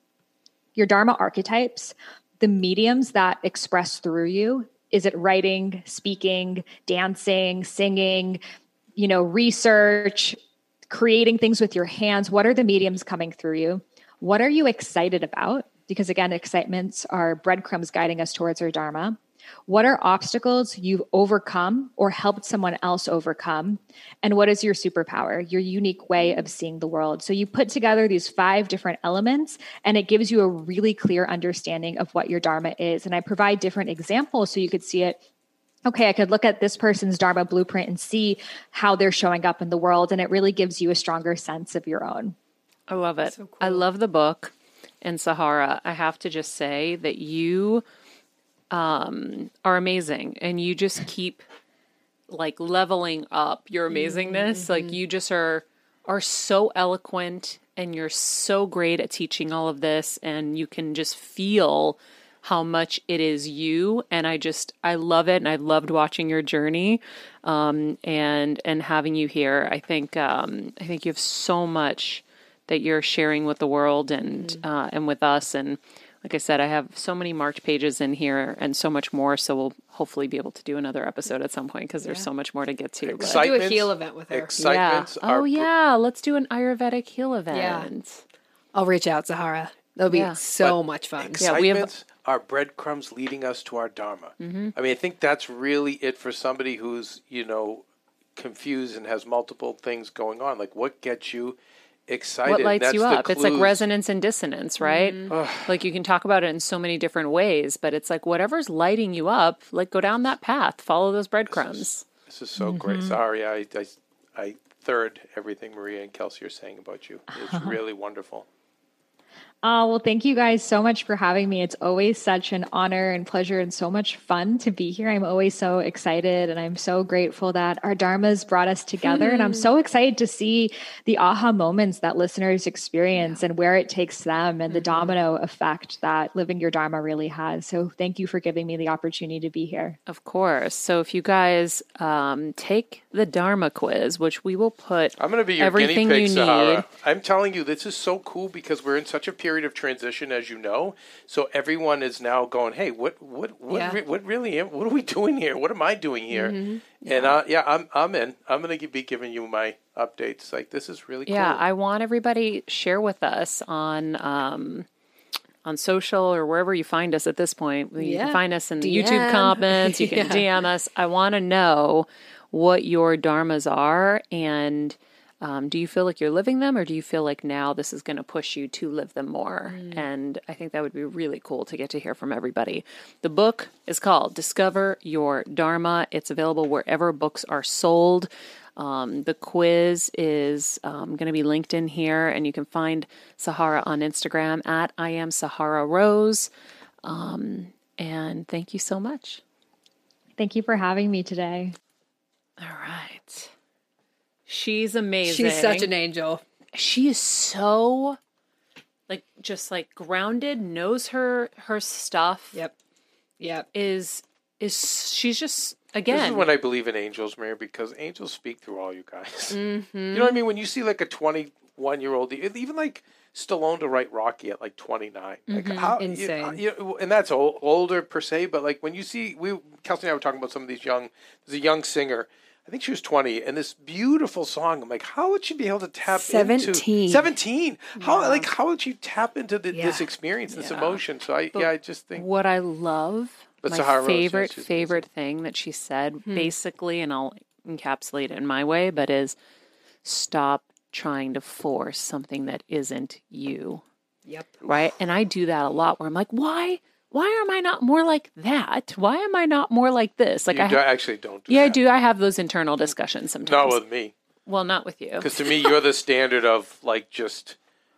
your Dharma archetypes, the mediums that express through you. Is it writing, speaking, dancing, singing, you know, research, creating things with your hands? What are the mediums coming through you? What are you excited about? Because again, excitements are breadcrumbs guiding us towards our Dharma. What are obstacles you've overcome or helped someone else overcome? And what is your superpower, your unique way of seeing the world? So you put together these five different elements and it gives you a really clear understanding of what your Dharma is. And I provide different examples so you could see it okay, I could look at this person's Dharma blueprint and see how they're showing up in the world. And it really gives you a stronger sense of your own. I love it. I love the book. And Sahara, I have to just say that you um, are amazing. And you just keep like leveling up your amazingness. Like you just are are so eloquent and you're so great at teaching all of this. And you can just feel how much it is you. And i just i love it. And i loved watching your journey um, and and having you here. I think um, i think you have so much that you're sharing with the world and uh, and with us. And like i said i have so many marked pages in here and so much more so we'll hopefully be able to do another episode at some point because there's so much more to get to but- do a heal event with her. yeah. Excitements are oh yeah let's do an ayurvedic heal event Yeah. I'll reach out, Sahara. That'll be Yeah. so But much fun. Yeah, we have- Excitements are breadcrumbs leading us to our dharma. Mm-hmm. I mean, I think that's really it for somebody who's you know confused and has multiple things going on. Like, what gets you excited? what lights That's you up it's like resonance and dissonance right like you can talk about it in so many different ways but it's like whatever's lighting you up like go down that path follow those breadcrumbs This is so Mm-hmm. great. Sorry, I, I, I third everything Maria and Kelsey are saying about you. It's really wonderful. Oh, well, thank you guys so much for having me. It's always such an honor and pleasure and so much fun to be here. I'm always so excited and I'm so grateful that our Dharmas brought us together. and I'm hmm. so excited to see the aha moments that listeners experience and where it takes them and the mm-hmm. domino effect that living your Dharma really has. So thank you for giving me the opportunity to be here. of course so if you guys um, take the dharma quiz which we will put I'm going to be your everything guinea pig, you Sahara. need I'm telling you, this is so cool because we're in such a period of transition, as you know. So everyone is now going, "Hey, what, what, what, Yeah. re- what really? What are we doing here? What am I doing here?" Mm-hmm. And uh, yeah, I'm, I'm in. I'm going to be giving you my updates. Like this is really cool. yeah i want everybody share with us on um, on social or wherever you find us at this point. You Yeah. can find us in the DM. YouTube comments. You can Yeah. DM us. I want to know what your dharmas are and um, do you feel like you're living them or do you feel like now this is going to push you to live them more? And I think that would be really cool to get to hear from everybody. The book is called Discover Your Dharma. It's available wherever books are sold. Um, the quiz is um, going to be linked in here, and you can find Sahara on Instagram at I am Sahara Rose. Um, and thank you so much. Thank you for having me today. All right. She's amazing. She's such an angel. she is so like just like grounded, knows her her stuff. Yep. Yep. Is is she's just again. This again is when I believe in angels, Maria, because angels speak through all you guys. You mm-hmm. know what I mean? When you see like a 21 year old, even like Stallone to write Rocky at like 29, like mm-hmm. how Insane. You, know, and that's old, older per se, but like when you see, we Kelsey and I were talking about some of these young. There's a young singer. I think she was 20, and this beautiful song. I'm like, how would she be able to tap into 17. 17? How like how would you tap into the, this Yeah. experience, this emotion? So I yeah, I just think what I love, But my Sahara favorite she's favorite thing that she said, hmm. basically, and I'll encapsulate it in my way, but is stop trying to force something that isn't you. Yep. right? And I do that a lot where I'm like, why? Why am I not more like that? Why am I not more like this? Like you I, do, actually don't. Do yeah, I do. I have those internal discussions sometimes. Not with me. well, not with you. Because to me, you're the standard of like just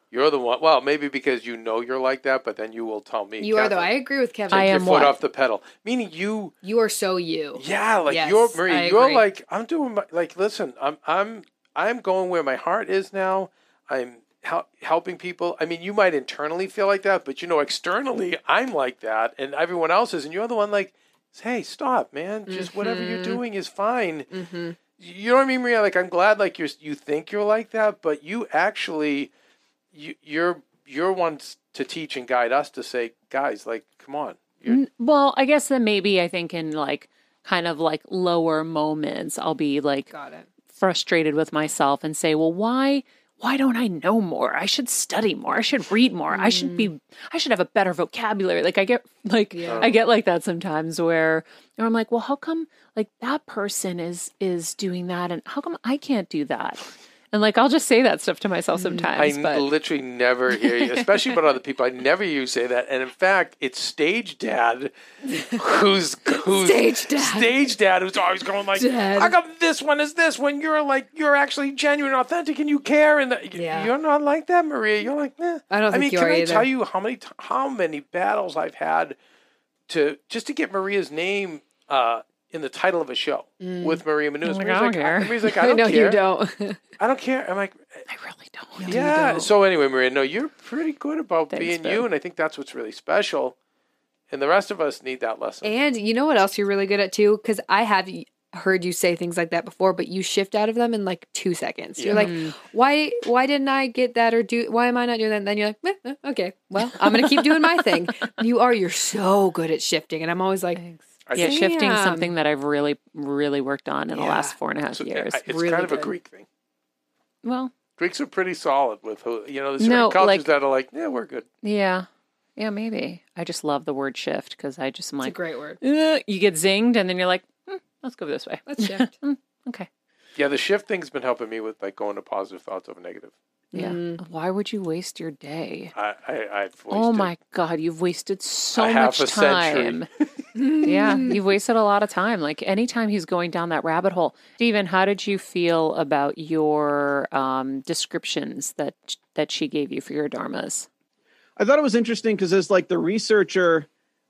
you're the one. Well, maybe because you know you're like that, but then you will tell me. You are though. I agree with Kevin. I Take your am foot what? off the pedal. Meaning you, you are so you. yeah, like Yes, you're I Marie. You're like I'm doing. My, like listen, I'm I'm I'm going where my heart is now. I'm hel- helping people. I mean, you might internally feel like that, but you know, externally, I'm like that, and everyone else is, and you're the one like, hey, stop, man. Just whatever Mm-hmm. you're doing is fine. You know what I mean, Maria? Like I'm glad like you're you think you're like that, but you actually you you're you're ones to teach and guide us to say, guys, like, come on. You're, Well, I guess then maybe I think in like kind of like lower moments, I'll be like Got it. frustrated with myself and say, well, why? Why don't I know more? I should study more. I should read more. I should be mm. I should have a better vocabulary. Like I get like I get like that sometimes where or I'm like, well, how come like that person is is doing that and how come I can't do that? And like I'll just say that stuff to myself sometimes. I but literally never hear you, especially about other people. I never hear you say that. And in fact, it's stage dad who's who's Stage dad. stage dad who's always going like, Dad. "How come this one is this when you're like you're actually genuine, authentic, and you care?" And the, Yeah. you're not like that, Maria. You're like, eh. I don't I think mean, you can are I either. tell you how many t- how many battles I've had to just to get Maria's name uh, in the title of a show with Maria Menounos? like, I don't like, care. Maria's like, I I don't know care. you don't. I don't care. I'm like, I really don't. yeah. So anyway, Maria, no, you're pretty good about Thanks, being babe. you, and I think that's what's really special. And the rest of us need that lesson. and you know what else you're really good at too? Because I have heard you say things like that before, but you shift out of them in like two seconds. You're like, why? Why didn't I get that or do? Why am I not doing that? And then you're like, eh, eh, okay, well, I'm gonna keep doing my thing. You are. You're so good at shifting, and I'm always like, I Yeah, think shifting Damn. something that I've really, really worked on in the last four and a half so, years. It's really kind of a. Greek thing. well, Greeks are pretty solid with you know. the certain No, cultures like- that are like, yeah, we're good. yeah, yeah, maybe. I just love the word shift because I just am it's a like, great word. "Uh," you get zinged, and then you're like, hmm, let's go this way. Let's shift. Okay. Yeah, the shift thing's been helping me with like going to positive thoughts over negative. Yeah. Mm. Why would you waste your day? I, I I've wasted Oh my God, you've wasted so A half much a century. time. yeah, you've wasted a lot of time. Like anytime he's going down that rabbit hole. Stephen, how did you feel about your um, descriptions that that she gave you for your dharmas? I thought it was interesting because as like the researcher,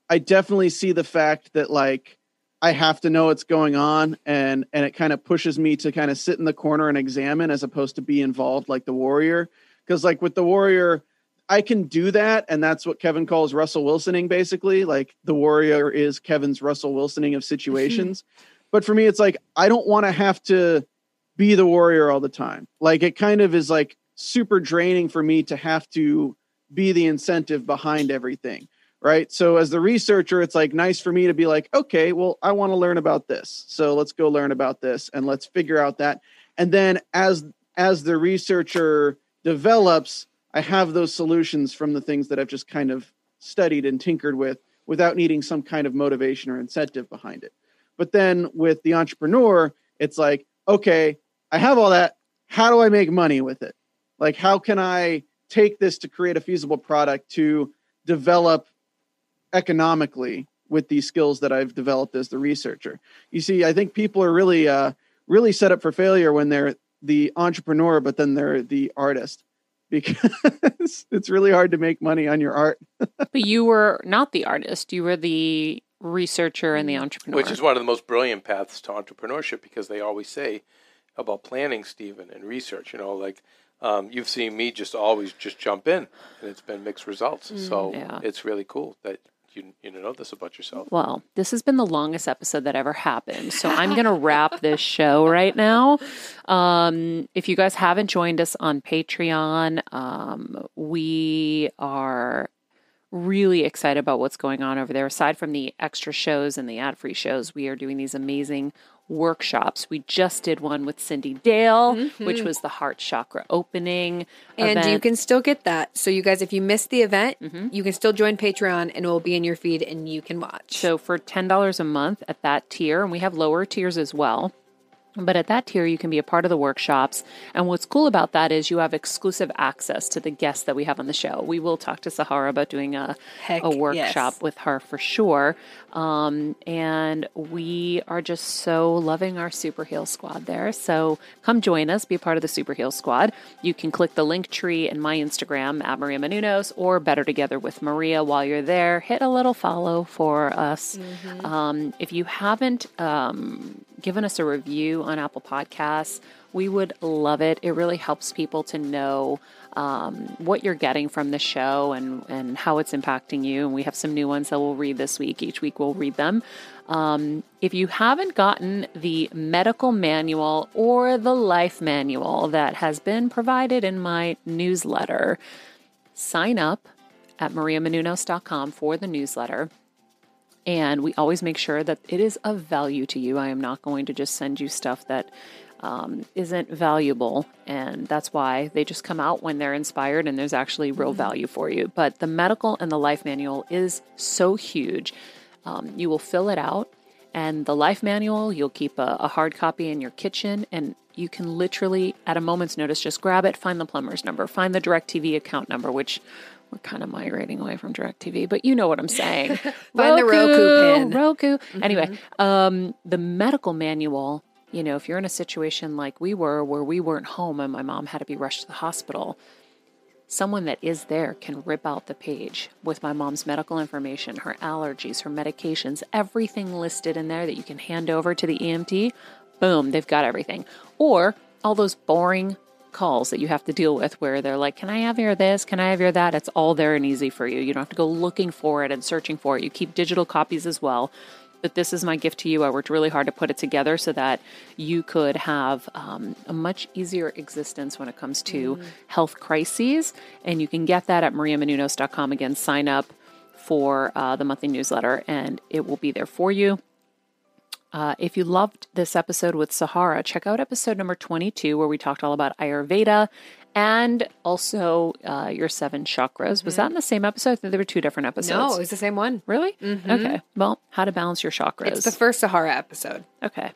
I definitely see the fact that like I have to know what's going on and and it kind of pushes me to kind of sit in the corner and examine as opposed to be involved like the warrior. Because like with the warrior, I can do that, and that's what Kevin calls Russell Wilsoning, basically. Like the warrior is Kevin's Russell Wilsoning of situations. but for me, it's like I don't want to have to be the warrior all the time. Like it kind of is like super draining for me to have to be the incentive behind everything right so as the researcher it's like nice for me to be like okay well i want to learn about this so let's go learn about this and let's figure out that and then as as the researcher develops i have those solutions from the things that i've just kind of studied and tinkered with without needing some kind of motivation or incentive behind it. But then with the entrepreneur, it's like, okay, I have all that. How do I make money with it? Like, how can I take this to create a feasible product to develop economically with these skills that I've developed as the researcher? You see, I think people are really, uh, really set up for failure when they're the entrepreneur, but then they're the artist because it's really hard to make money on your art. but you were not the artist, you were the researcher and the entrepreneur. Which is one of the most brilliant paths to entrepreneurship because they always say about planning, Stephen, and research, you know, like um, you've seen me just always just jump in and it's been mixed results. Mm, so yeah. it's really cool that you, you know this about yourself. Well, this has been the longest episode that ever happened. So I'm going to wrap this show right now. Um, if you guys haven't joined us on Patreon, um, we are really excited about what's going on over there. Aside from the extra shows and the ad free shows, we are doing these amazing workshops. We just did one with Cyndi Dale, mm-hmm. which was the heart chakra opening. And you can still get that. So, you guys, if you missed the event, mm-hmm. you can still join Patreon and it will be in your feed and you can watch. So for ten dollars a month at that tier, and we have lower tiers as well. But at that tier, you can be a part of the workshops. And what's cool about that is you have exclusive access to the guests that we have on the show. We will talk to Sahara about doing a, Heck, a workshop yes. with her for sure. Um, and we are just so loving our Super Heal Squad there. So come join us, be a part of the Super Heal Squad. You can click the link tree in my Instagram at Maria Menounos or Better Together with Maria while you're there. Hit a little follow for us. Um, if you haven't um, given us a review on Apple Podcasts, we would love it. It really helps people to know um, what you're getting from the show and, and how it's impacting you. And we have some new ones that we'll read this week. Each week we'll read them. Um, if you haven't gotten the medical manual or the life manual that has been provided in my newsletter, sign up at mariamenounos.com for the newsletter. And we always make sure that it is of value to you. I am not going to just send you stuff that um, isn't valuable. And that's why they just come out when they're inspired and there's actually real value for you. But the medical and the life manual is so huge. Um, you will fill it out. And the life manual, you'll keep a, a hard copy in your kitchen, and you can literally, at a moment's notice, just grab it, find the plumber's number, find the DirecTV account number, which we're kind of migrating away from DirecTV, but you know what I'm saying. Find the Roku pin. Roku. Anyway, um, the medical manual, you know, if you're in a situation like we were where we weren't home and my mom had to be rushed to the hospital, someone that is there can rip out the page with my mom's medical information, her allergies, her medications, everything listed in there that you can hand over to the EMT. Boom, they've got everything. Or all those boring calls that you have to deal with where they're like, Can I have your this? Can I have your that? It's all there and easy for you. You don't have to go looking for it and searching for it. You keep digital copies as well. But this is my gift to you. I worked really hard to put it together so that you could have um, a much easier existence when it comes to health crises. And you can get that at mariamenounos.com. Again, sign up for uh, the monthly newsletter and it will be there for you. Uh, if you loved this episode with Sahara, check out episode number 22, where we talked all about Ayurveda and also uh, your seven chakras. Was that in the same episode? I think there were two different episodes. no, it was the same one. Really? Okay. Well, how to balance your chakras. It's the first Sahara episode. okay.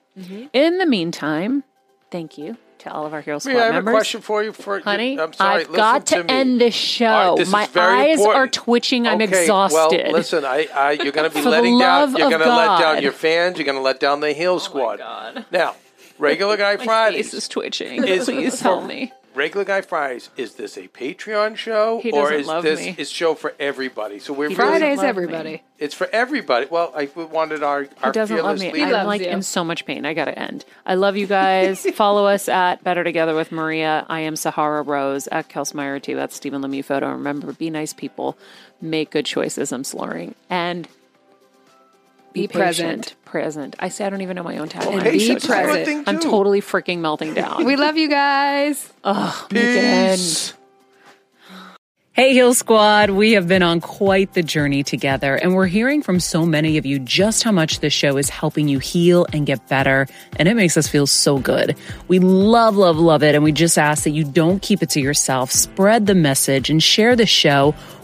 In the meantime, thank you to all of our Hero Squad Maria, I have members. a question for you. For Honey, I'm sorry. I've got listen to, me. end the show. All right, this is My very eyes are twitching. I'm Okay, exhausted. Well, listen, I, I you're going to be letting down. You're going to let down your fans. You're going to let down the Heal oh Squad. God. Now, regular guy My face is twitching. Is- Please help me. Regular Guy Fridays. Is this a Patreon show He or doesn't is love this me. is show for everybody? So we're He really, doesn't Fridays, love me. everybody. it's for everybody. Well, I we wanted our He doesn't love fearless me. leader. I'm loves like you. in so much pain. I got to end. I love you guys. Follow us at Better Together with Maria. I am Sahara Rose at Kelsmeyer too. That's Stephen Lemieux photo. Remember, be nice people. Make good choices. I'm slurring. And be, Be patient. present. Present. I say I don't even know my own tagline. And be so Patience is a tired. good present. thing I'm totally freaking melting down. We love you guys. Ugh, make it end. Peace. Hey, Heal Squad, we have been on quite the journey together, and we're hearing from so many of you just how much this show is helping you heal and get better, and it makes us feel so good. We love, love, love it, and we just ask that you don't keep it to yourself. Spread the message and share the show